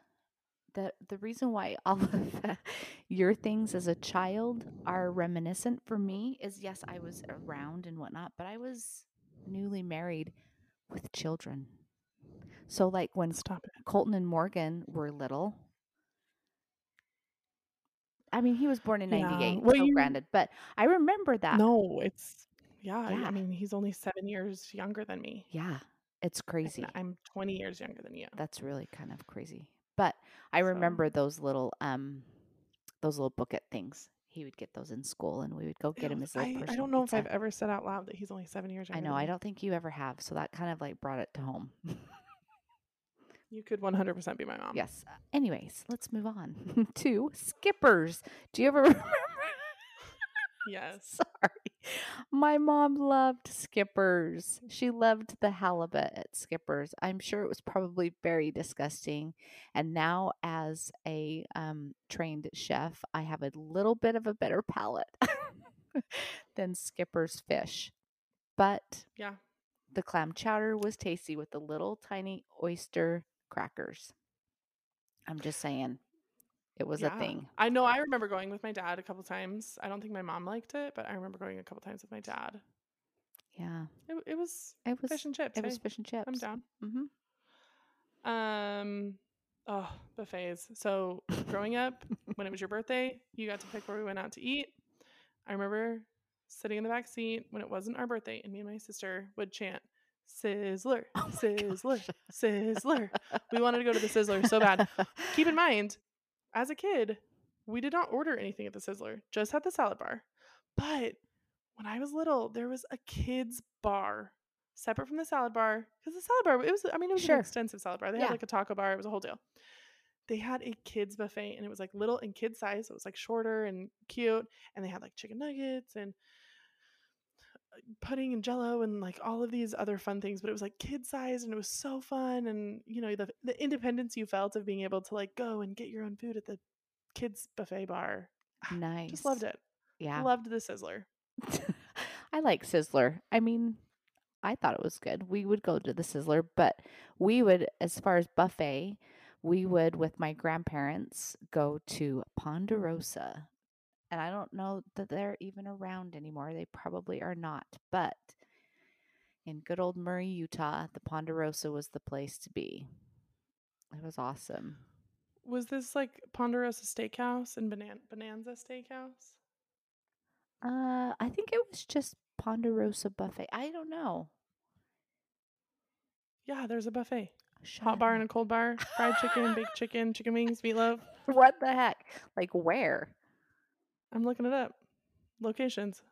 That the reason why all of your things as a child are reminiscent for me is yes, I was around and whatnot, but I was newly married with children. So like when Stop it. Colton and Morgan were little. I mean, he was born in Yeah, 98, well, so you- granted, but I remember that. No, it's yeah, Yeah. I mean he's only seven years younger than me. Yeah, it's and crazy. I'm twenty years younger than you. That's really kind of crazy. But I So- remember those little um those little booklet things. He would get those in school and we would go get him his little I, personal I don't know pizza. if I've ever said out loud that he's only seven years I younger. know, than I me. don't think you ever have, so that kind of like brought it to home. You could one hundred percent be my mom. yes. Anyways, let's move on to Skippers. Do you ever remember? Yes. Sorry. My mom loved Skippers. She loved the halibut at Skippers. I'm sure it was probably very disgusting. And now, as a um, trained chef, I have a little bit of a better palate than Skipper's fish. But Yeah. the clam chowder was tasty with the little tiny oyster crackers. I'm just saying, it was Yeah. a thing. I know. I remember going with my dad a couple times. I don't think my mom liked it, but I remember going a couple times with my dad. Yeah, It, it was it was. fish and chips. It was fish and chips. I'm down. Mm-hmm. Um, oh, buffets. So growing up, when it was your birthday, you got to pick where we went out to eat. I remember sitting in the back seat when it wasn't our birthday, and me and my sister would chant "Sizzler, Oh Sizzler, gosh. Sizzler." We wanted to go to the Sizzler so bad. Keep in mind, as a kid, we did not order anything at the Sizzler, just had the salad bar. But when I was little, there was a kids bar separate from the salad bar because the salad bar it was I mean it was Sure. an extensive salad bar. They Yeah. had like a taco bar, it was a whole deal. They had a kids buffet and it was like little and kid size, so it was like shorter and cute and they had like chicken nuggets and pudding and jello and like all of these other fun things but it was like kid size and it was so fun and you know the the independence you felt of being able to like go and get your own food at the kids buffet bar nice. just loved it Yeah. loved the sizzler I like Sizzler. I mean, I thought it was good. We would go to the Sizzler, but we would, as far as buffet, we would, with my grandparents, go to Ponderosa. And I don't know that they're even around anymore. They probably are not. But in good old Murray, Utah. The Ponderosa was the place to be. It was awesome. Was this like Ponderosa Steakhouse and Banan- Bonanza Steakhouse? Uh, I think it was just Ponderosa buffet. I don't know. Yeah, there's a buffet. Shut Hot bar and a cold bar, fried chicken, baked chicken, chicken wings, meatloaf. what the heck? Like where? I'm looking it up. Locations.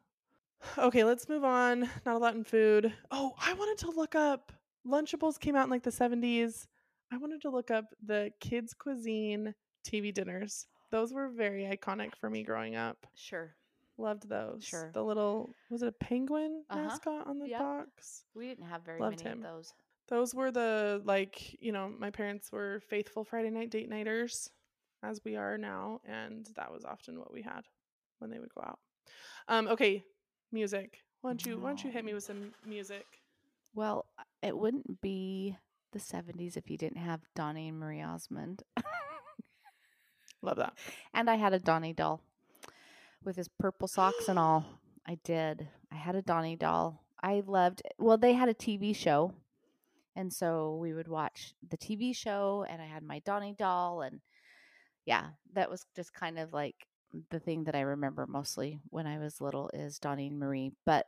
Okay, let's move on. Not a lot in food. Oh, I wanted to look up Lunchables came out in like the 70s. I wanted to look up the kids cuisine TV dinners. Those were very iconic for me growing up. Sure. Loved those. Sure. The little was it a penguin Uh-huh. mascot on the Yep. box? We didn't have very Loved many him. of those. Those were the like, you know, my parents were faithful Friday night date nighters as we are now, and that was often what we had when they would go out. Um, okay, music. Why don't you why don't you hit me with some music? Well, it wouldn't be the 70s if you didn't have Donnie and Marie Osmond. Love that. and I had a Donnie doll with his purple socks and all. I did. I had a Donnie doll. I loved well, they had a TV show. And so we would watch the TV show and I had my Donnie doll and yeah, that was just kind of like the thing that I remember mostly when I was little is Donnie and Marie. But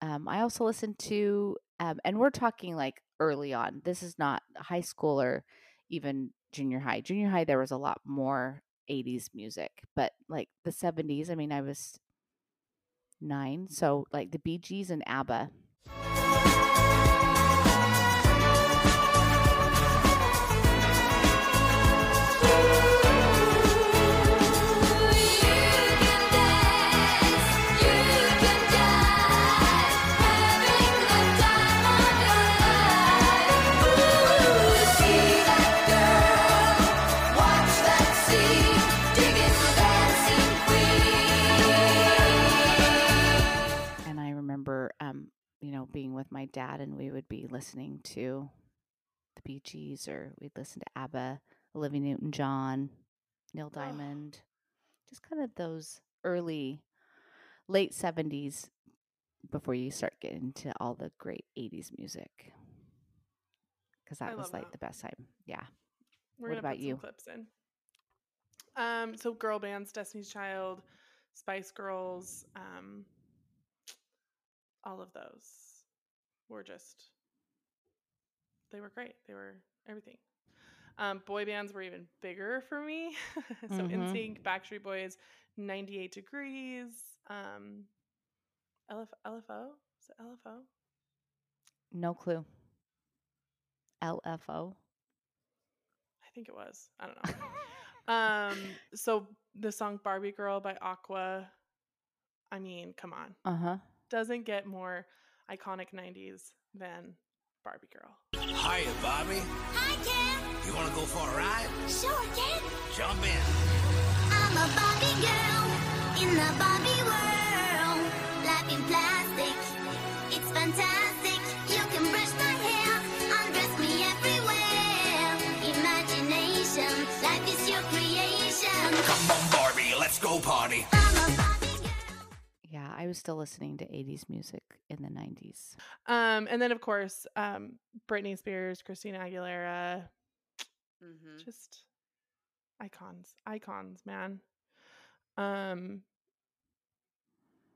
um, I also listened to, um, and we're talking like early on. This is not high school or even junior high. Junior high, there was a lot more 80s music, but like the 70s, I mean, I was nine. So like the Bee Gees and ABBA. Being with my dad and we would be listening to the Bee Gees or we'd listen to ABBA, Olivia Newton John, Neil Diamond, just kind of those early, late 70s before you start getting into all the great 80s music. Because I that was like that. the best time. Yeah. We're What gonna about put you? some clips in. Um, so girl bands, Destiny's Child, Spice Girls, um, all of those were just they were great. They were everything. Um, boy bands were even bigger for me. so Mhm. NSYNC, Backstreet Boys, 98 Degrees, um, LF- LFO. Is it LFO? No clue. LFO. I think it was. I don't know. um, so the song Barbie Girl by Aqua. I mean, come on. Uh huh. Doesn't get more iconic 90s than Barbie Girl. Hiya, Barbie. Hi, Ken. You want to go for a ride? Sure, Ken. Jump in. I'm a Barbie girl in the Barbie world. Life in plastic, it's fantastic. You can brush my hair, undress me everywhere. Imagination, life is your creation. Come on, Barbie. Let's go party. I was still listening to 80s music in the 90s. Um, and then of course, um, Britney Spears, Christina Aguilera, Mm-hmm. just icons, icons, man. Um,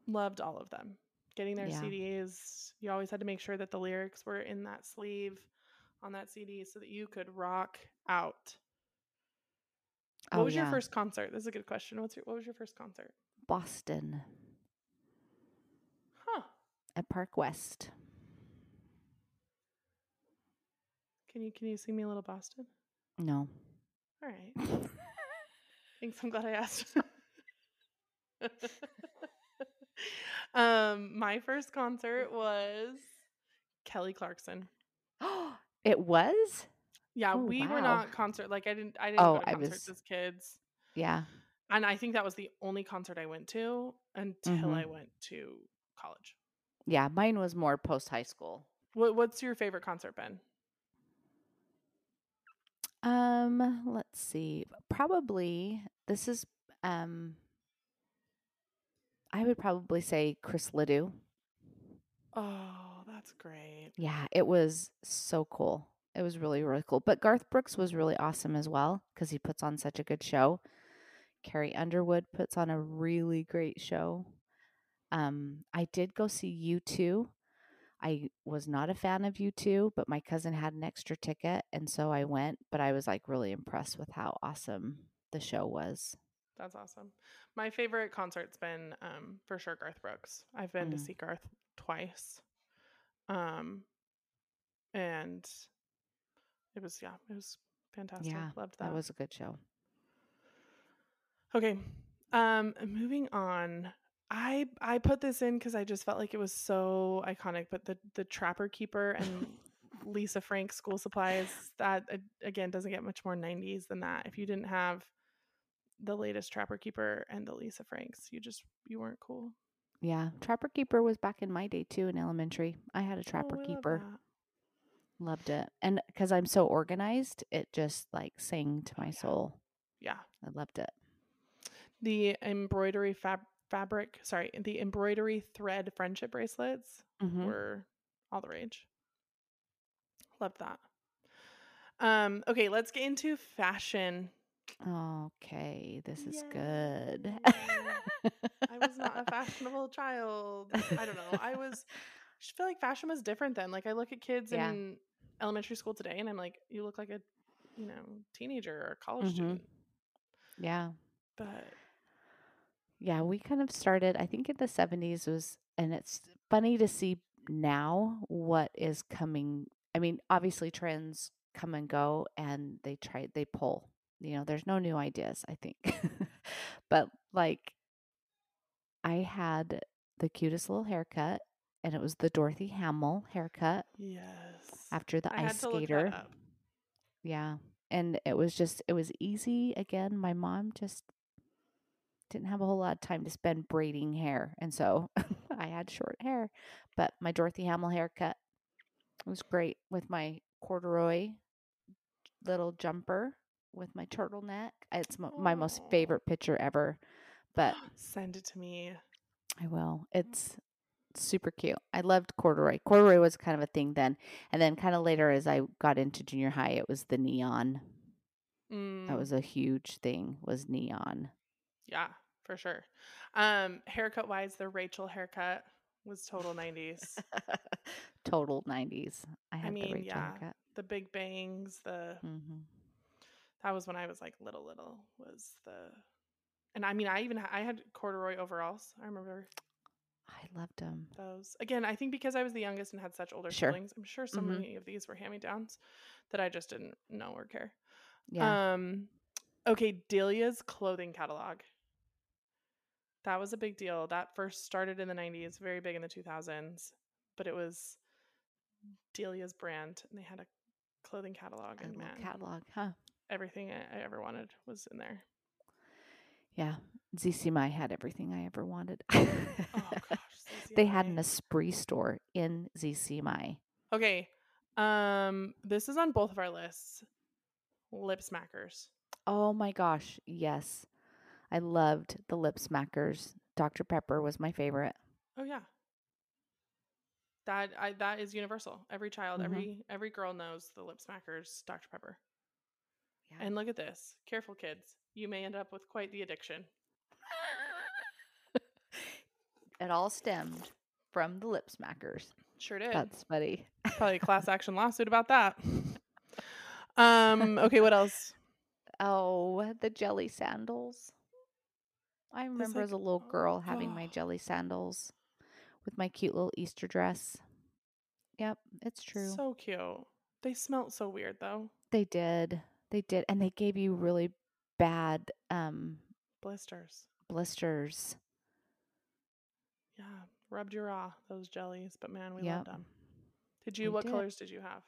loved all of them. Getting their Yeah. CDs, you always had to make sure that the lyrics were in that sleeve on that CD so that you could rock out. What Oh, was your first concert? This is a good question. What's your what was your first concert? Boston. At Park West. Can you can you sing me a little Boston? No. All right. Thanks. I'm glad I asked. um, my first concert was Kelly Clarkson. Oh, it was? Yeah, Oh, we were not concert like I didn't I didn't Oh, go to I concerts was- as kids. Yeah. And I think that was the only concert I went to until Mhm. I went to college. Yeah, mine was more post high school. What what's your favorite concert, been? Um, let's see. Probably this is um I would probably say Chris Ledoux. Oh, that's That's great. Yeah, it was so cool. It was really, really cool. But Garth Brooks was really awesome as well because he puts on such a good show. Carrie Underwood puts on a really great show. Um, I did go see U2. I was not a fan of U2, but my cousin had an extra ticket, and so I went. But I was like really impressed with how awesome the show was. That's awesome. My favorite concert's been um, for sure Garth Brooks. I've been to Mm. see Garth twice. Um, and it was yeah, it was fantastic. Yeah, Loved that. that was a good show. Okay. Um moving on. I I put this in cuz I just felt like it was so iconic, but the the Trapper Keeper and Lisa Frank school supplies that again doesn't get much more 90s than that. If you didn't have the latest Trapper Keeper and the Lisa Franks, you just you weren't cool. Yeah, Trapper Keeper was back in my day too in elementary. I had a Oh, Trapper love Keeper. Loved it. And because I'm so organized, it just like sang to oh, my yeah. soul. Yeah. I loved it. The embroidery fab- fabric, sorry, the embroidery thread friendship bracelets Mhm. were all the rage. Loved that. Um, okay, let's get into fashion. Okay, this is good. I was not a fashionable child. I don't know. I was I just feel like fashion was different then. Like I look at kids Yeah. in elementary school today and I'm like, you look like a, you know, teenager or a college Mhm. student. yeah. But Yeah, we kind of started, I think in the 70s was, and it's funny to see now what is coming. I mean, obviously trends come and go and they try, they pull. You know, there's no new ideas, I think. but like, I had the cutest little haircut and it was the Dorothy Hamill haircut yes. after the I ice skater. Yeah. And it was just, it was easy. Again, my mom just didn't have a whole lot of time to spend braiding hair. And so I had short hair. But my Dorothy Hamill haircut was great with my corduroy little jumper with my turtleneck. It's m- my most favorite picture ever. But Send it to me. I will. It's super cute. I loved corduroy. Corduroy was kind of a thing then. And then kind of later as I got into junior high, it was the neon. Mm, That was a huge thing was neon. Yeah, for sure. Um, haircut wise, the Rachel haircut was total 90s. Total 90s. I had the mean, Rachel yeah. haircut. the big bangs, the hmm that was when I was like little little was the and I mean I even I had corduroy overalls. I remember I loved them. those. Again, I think because I was the youngest and had such older Sure. siblings, I'm sure so Mhm. many of these were hand-me-downs that I just didn't know or care. Yeah. Um okay, Delia's clothing catalog. That was a big deal. That first started in the 90s, very big in the 2000s, but it was Delia's brand and they had a clothing catalog and man, catalog, huh? everything I, I ever wanted was in there. Yeah. ZCMI had everything I ever wanted. Oh gosh, they had an Esprit store in ZCMI. Okay. Um this is on both of our lists. Lip smackers. Oh my gosh. Yes. I loved the lip smackers. Dr. Pepper was my favorite. Oh yeah. That I that is universal. Every child, Mhm. every every girl knows the lip smackers Dr. Pepper. Yeah. And look at this. Careful kids. You may end up with quite the addiction. it all stemmed from the lip smackers. Sure did. That's funny. Probably a class action lawsuit about that. Um okay, what else? Oh, the jelly sandals. I remember as a little oh, girl having my jelly sandals with my cute little Easter dress. Yep, it's true. So cute. They smelt so weird though. they did. They did. And they gave you really bad um Blisters. blisters. Yeah. Rubbed your raw, those jellies, but man, we Yep. loved them. Did you We what did. colors did you have?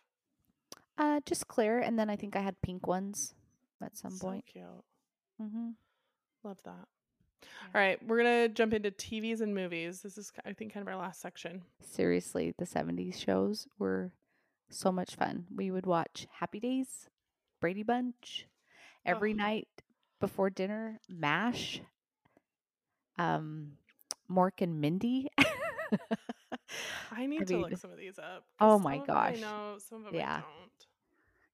Uh just clear and then I think I had pink ones at some so point. cute. Mhm. Love that. All right, we're gonna jump into TVs and movies. This is, I think, kind of our last section. Seriously, the 70s shows were so much fun. We would watch Happy Days, Brady Bunch, every Oh. night before dinner, MASH, um, Mork and Mindy. I need I to mean, look some of these up. oh some my of 'em I gosh. know some of them Yeah. I don't.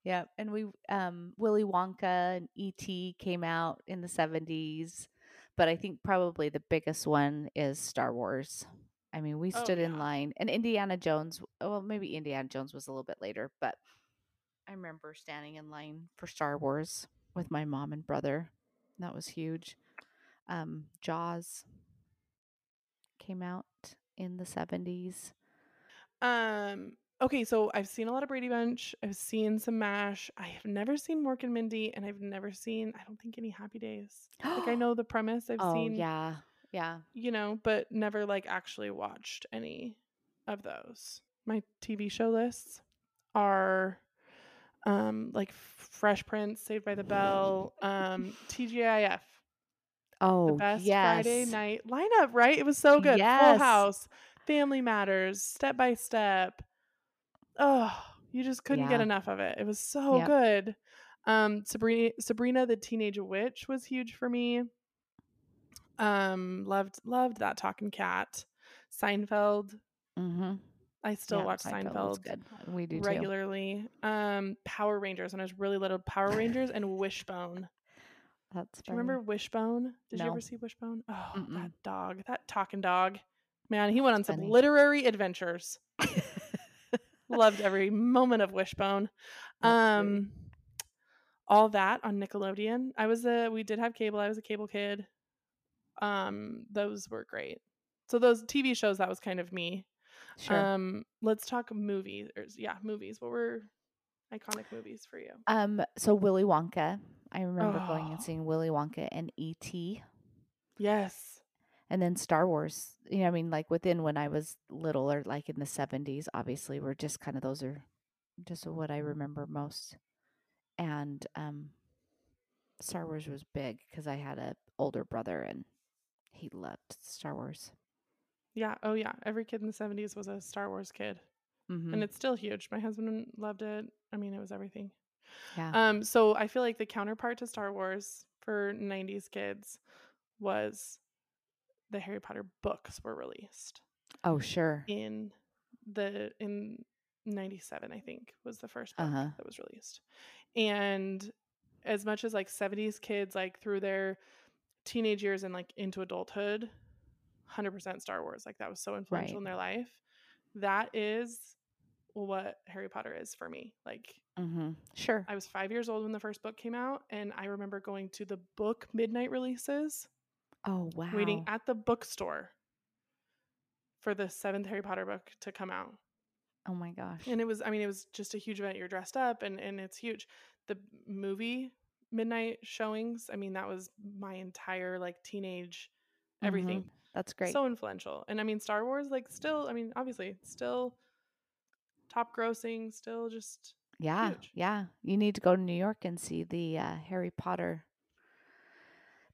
Yeah, and we um Willy Wonka and E.T. came out in the 70s, but I think probably the biggest one is Star Wars. I mean, we Oh stood in line and Indiana Jones, well, maybe Indiana Jones was a little bit later, but I remember standing in line for Star Wars with my mom and brother. That was huge. Um Jaws came out in the 70s. Um. Okay, so I've seen a lot of Brady Bunch. I've seen some Mash. I have never seen Mork and Mindy, and I've never seen. I don't think any Happy Days. like I know the premise. I've oh, seen. yeah. Yeah. You know, but never like actually watched any of those. My TV show lists are, um, like Fresh Prince, Saved by the Bell, um, TGIF. Oh, the best yes. Friday night lineup, right? It was so good. Full House, Family Matters, Step by Step. Oh, you just couldn't get enough of it. It was so Yep. good. Um, Sabrina, Sabrina the Teenage Witch was huge for me. Um, loved loved that talking cat. Seinfeld. Mhm. I still Yeah, watch Seinfeld Seinfeld good. We do too. regularly. Um, Power Rangers when I was really little. Power Rangers and Wishbone. That's Do you remember. Wishbone? Did you ever see Wishbone? Oh, Mm-mm. that dog, that talking dog. Man, he went on some funny. literary adventures. Loved every moment of Wishbone. Um all that on Nickelodeon. I was a we did have cable. I was a cable kid. Um those were great. So those TV shows that was kind of me. Sure. Um let's talk movies. Or, yeah, movies. What were iconic movies for you? Um, so Willy Wonka. I remember going Oh. and seeing Willy Wonka and E.T. Yes. And then Star Wars. You know, I mean, like within when I was little or like in the seventies, obviously, were just kind of those are just what I remember most. And um, Star Wars was big because I had a older brother and he loved Star Wars. Yeah. Oh yeah. Every kid in the 70s was a Star Wars kid. Mm-hmm. and it's still huge. My husband loved it. I mean, it was everything. yeah. Um, so I feel like the counterpart to Star Wars for '90s kids was the Harry Potter books were released oh, sure. in the in '97. I think was the first book Uh-huh. that was released, and as much as like '70s kids like through their teenage years and like into adulthood, hundred percent Star Wars. Like that was so influential Right. in their life. That is what Harry Potter is for me. Like Mm-hmm. Sure. I was five years old when the first book came out, and I remember going to the book midnight releases, Oh, wow. waiting at the bookstore for the seventh Harry Potter book to come out. oh my gosh. And it was, I mean, it was just a huge event. You're dressed up, and and it's huge. The movie midnight showings. I mean, that was my entire like teenage everything. Mhm. That's great. So influential. And I mean, Star Wars, like, still, I mean, obviously, still top grossing, still just yeah. huge. Yeah. You need to go to New York and see the uh, Harry Potter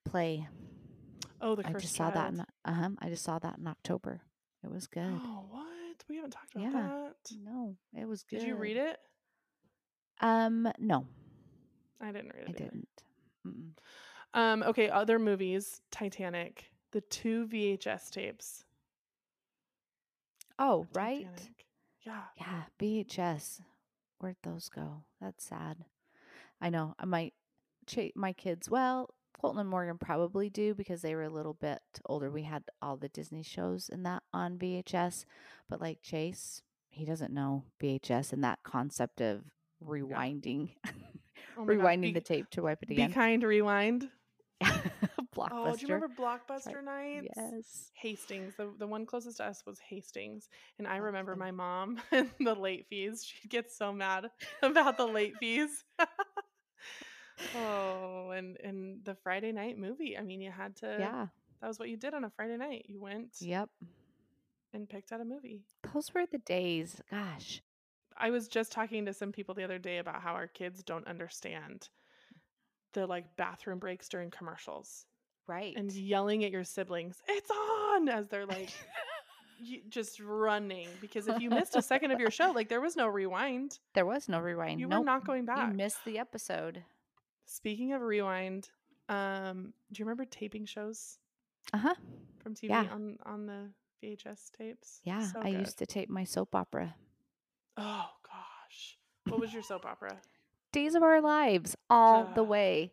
play. Oh, the I just saw that. In, uh-huh, I just saw that in October. It was good. Oh, what? We haven't talked about Yeah. that. No, it was good. Did you read it? Um, no, I didn't read it. I either. didn't. Mm-mm. Um, okay, other movies, Titanic, the two VHS tapes. Oh, right. Titanic. Yeah. Yeah, VHS. Where'd those go? That's sad. I know. I might. My kids. Well, Colton and Morgan probably do because they were a little bit older. We had all the Disney shows and that on VHS, but like Chase, he doesn't know VHS and that concept of rewinding, Oh rewinding Be- the tape to wipe it again. Be kind, rewind. Blockbuster. Oh, do you remember Blockbuster nights? Yes. Hastings, the, the one closest to us was Hastings. And I oh, remember my mom and the late fees. She'd get so mad about the late fees. Oh, and and the Friday night movie. I mean, you had to Yeah. that was what you did on a Friday night. You went Yep. and picked out a movie. Those were the days. Gosh. I was just talking to some people the other day about how our kids don't understand the like bathroom breaks during commercials Right. and yelling at your siblings, "It's on!" as they're like y- just running because if you missed a second of your show, like there was no rewind. there was no rewind. You nope. were not going back. You missed the episode. Speaking of rewind, um, do you remember taping shows Uh huh. from TV Yeah. on on the VHS tapes. Yeah, So I used to tape my soap opera. Oh gosh, what was your soap opera? Days of Our Lives, all the way,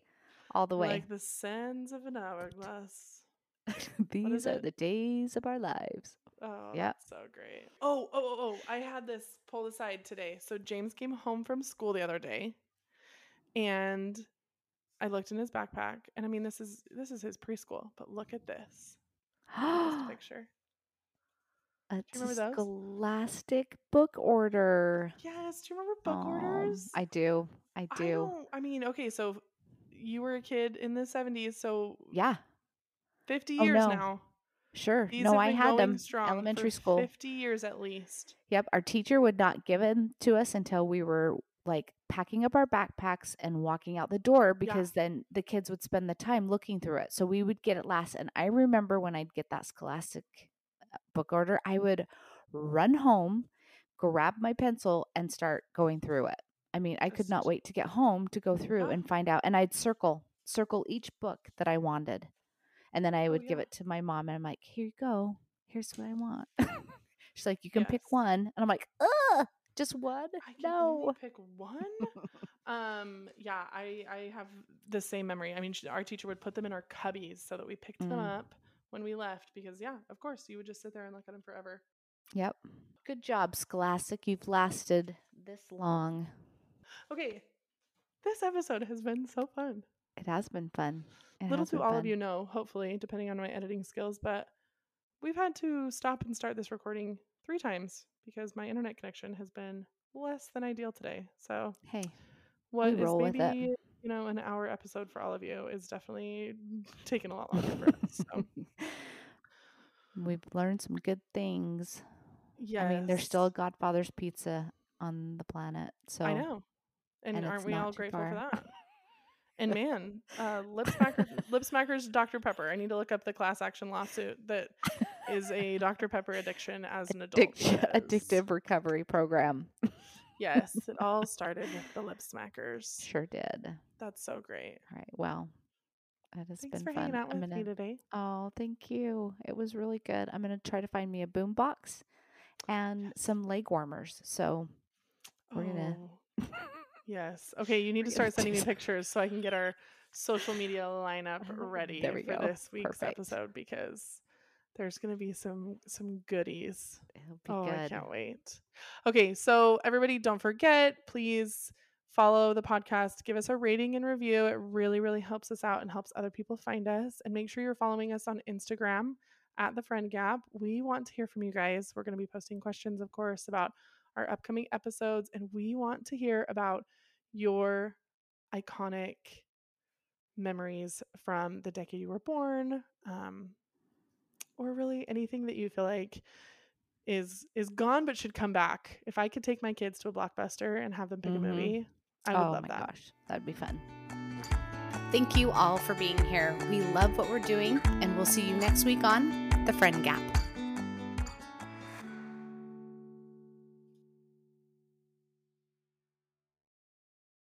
all the way. Like the sands of an hourglass. These are it? the days of our lives. Oh, yeah, so great. Oh, oh, oh, oh! I had this pulled aside today. So James came home from school the other day, and I looked in his backpack, and I mean, this is this is his preschool, but look at this. Picture. A you remember those? scholastic book order. Yes. Do you remember book orders? I do. I I do. don't. I mean, okay, so you were a kid in the seventies, so Yeah, fifty Oh, years no. now. sure. These no, I had them elementary school. Fifty years at least. Yep, our teacher would not give them to us until we were like packing up our backpacks and walking out the door because then the kids would spend the time looking through it. So we would get it last. And I remember when I'd get that scholastic uh, book order, I would run home, grab my pencil, and start going through it. I mean, I could not wait to get home to go through Yeah. and find out. And I'd circle, circle each book that I wanted. And then I would give Oh, yeah. it to my mom and I'm like, here you go. Here's what I want. She's like, you can pick one. And I'm like, ugh, just one? I can No. only pick one. um, yeah, I I have the same memory. I mean, our teacher would put them in our cubbies so that we picked them Mm. up when we left because yeah, of course, you would just sit there and look at them forever. Yep. Good job, Scholastic. You've lasted this long. Okay, this episode has been so fun. It has been fun. It Little do all of you know, hopefully, depending on my editing skills, but we've had to stop and start this recording three times because my internet connection has been less than ideal today. So Hey, what is roll with it. maybe you know an hour episode for all of you is definitely taking a lot longer for us. So we've learned some good things. yes, I mean, there's still Godfather's Pizza on the planet. So I know, and, and aren't we all grateful for that? And man, uh, lip smacker, lip smackers, Dr Pepper. I need to look up the class action lawsuit that is a Dr Pepper addiction as an adult. Addictive recovery program. Yes, it all started with the lip smackers. Sure did. That's so great. All right. Well, that has Thanks been for fun. hanging out I'm with gonna, me today. Oh, thank you. It was really good. I'm gonna try to find me a boom box and some leg warmers. So we're gonna Oh, yes. Okay, you need to start sending me pictures so I can get our social media lineup oh, ready There we for go. this week's Perfect. episode because there's going to be some some goodies. it'll be Oh, I can't wait. Okay, so everybody don't forget, please follow the podcast, give us a rating and review. It really really helps us out and helps other people find us and make sure you're following us on Instagram at the friend gap. We want to hear from you guys. We're going to be posting questions of course about our upcoming episodes and we want to hear about your iconic memories from the decade you were born um, or really anything that you feel like is is gone but should come back if i could take my kids to a blockbuster and have them pick Mhm. a movie i would oh love that gosh, that'd be fun. Thank you all for being here. We love what we're doing, and we'll see you next week on The Friend Gap.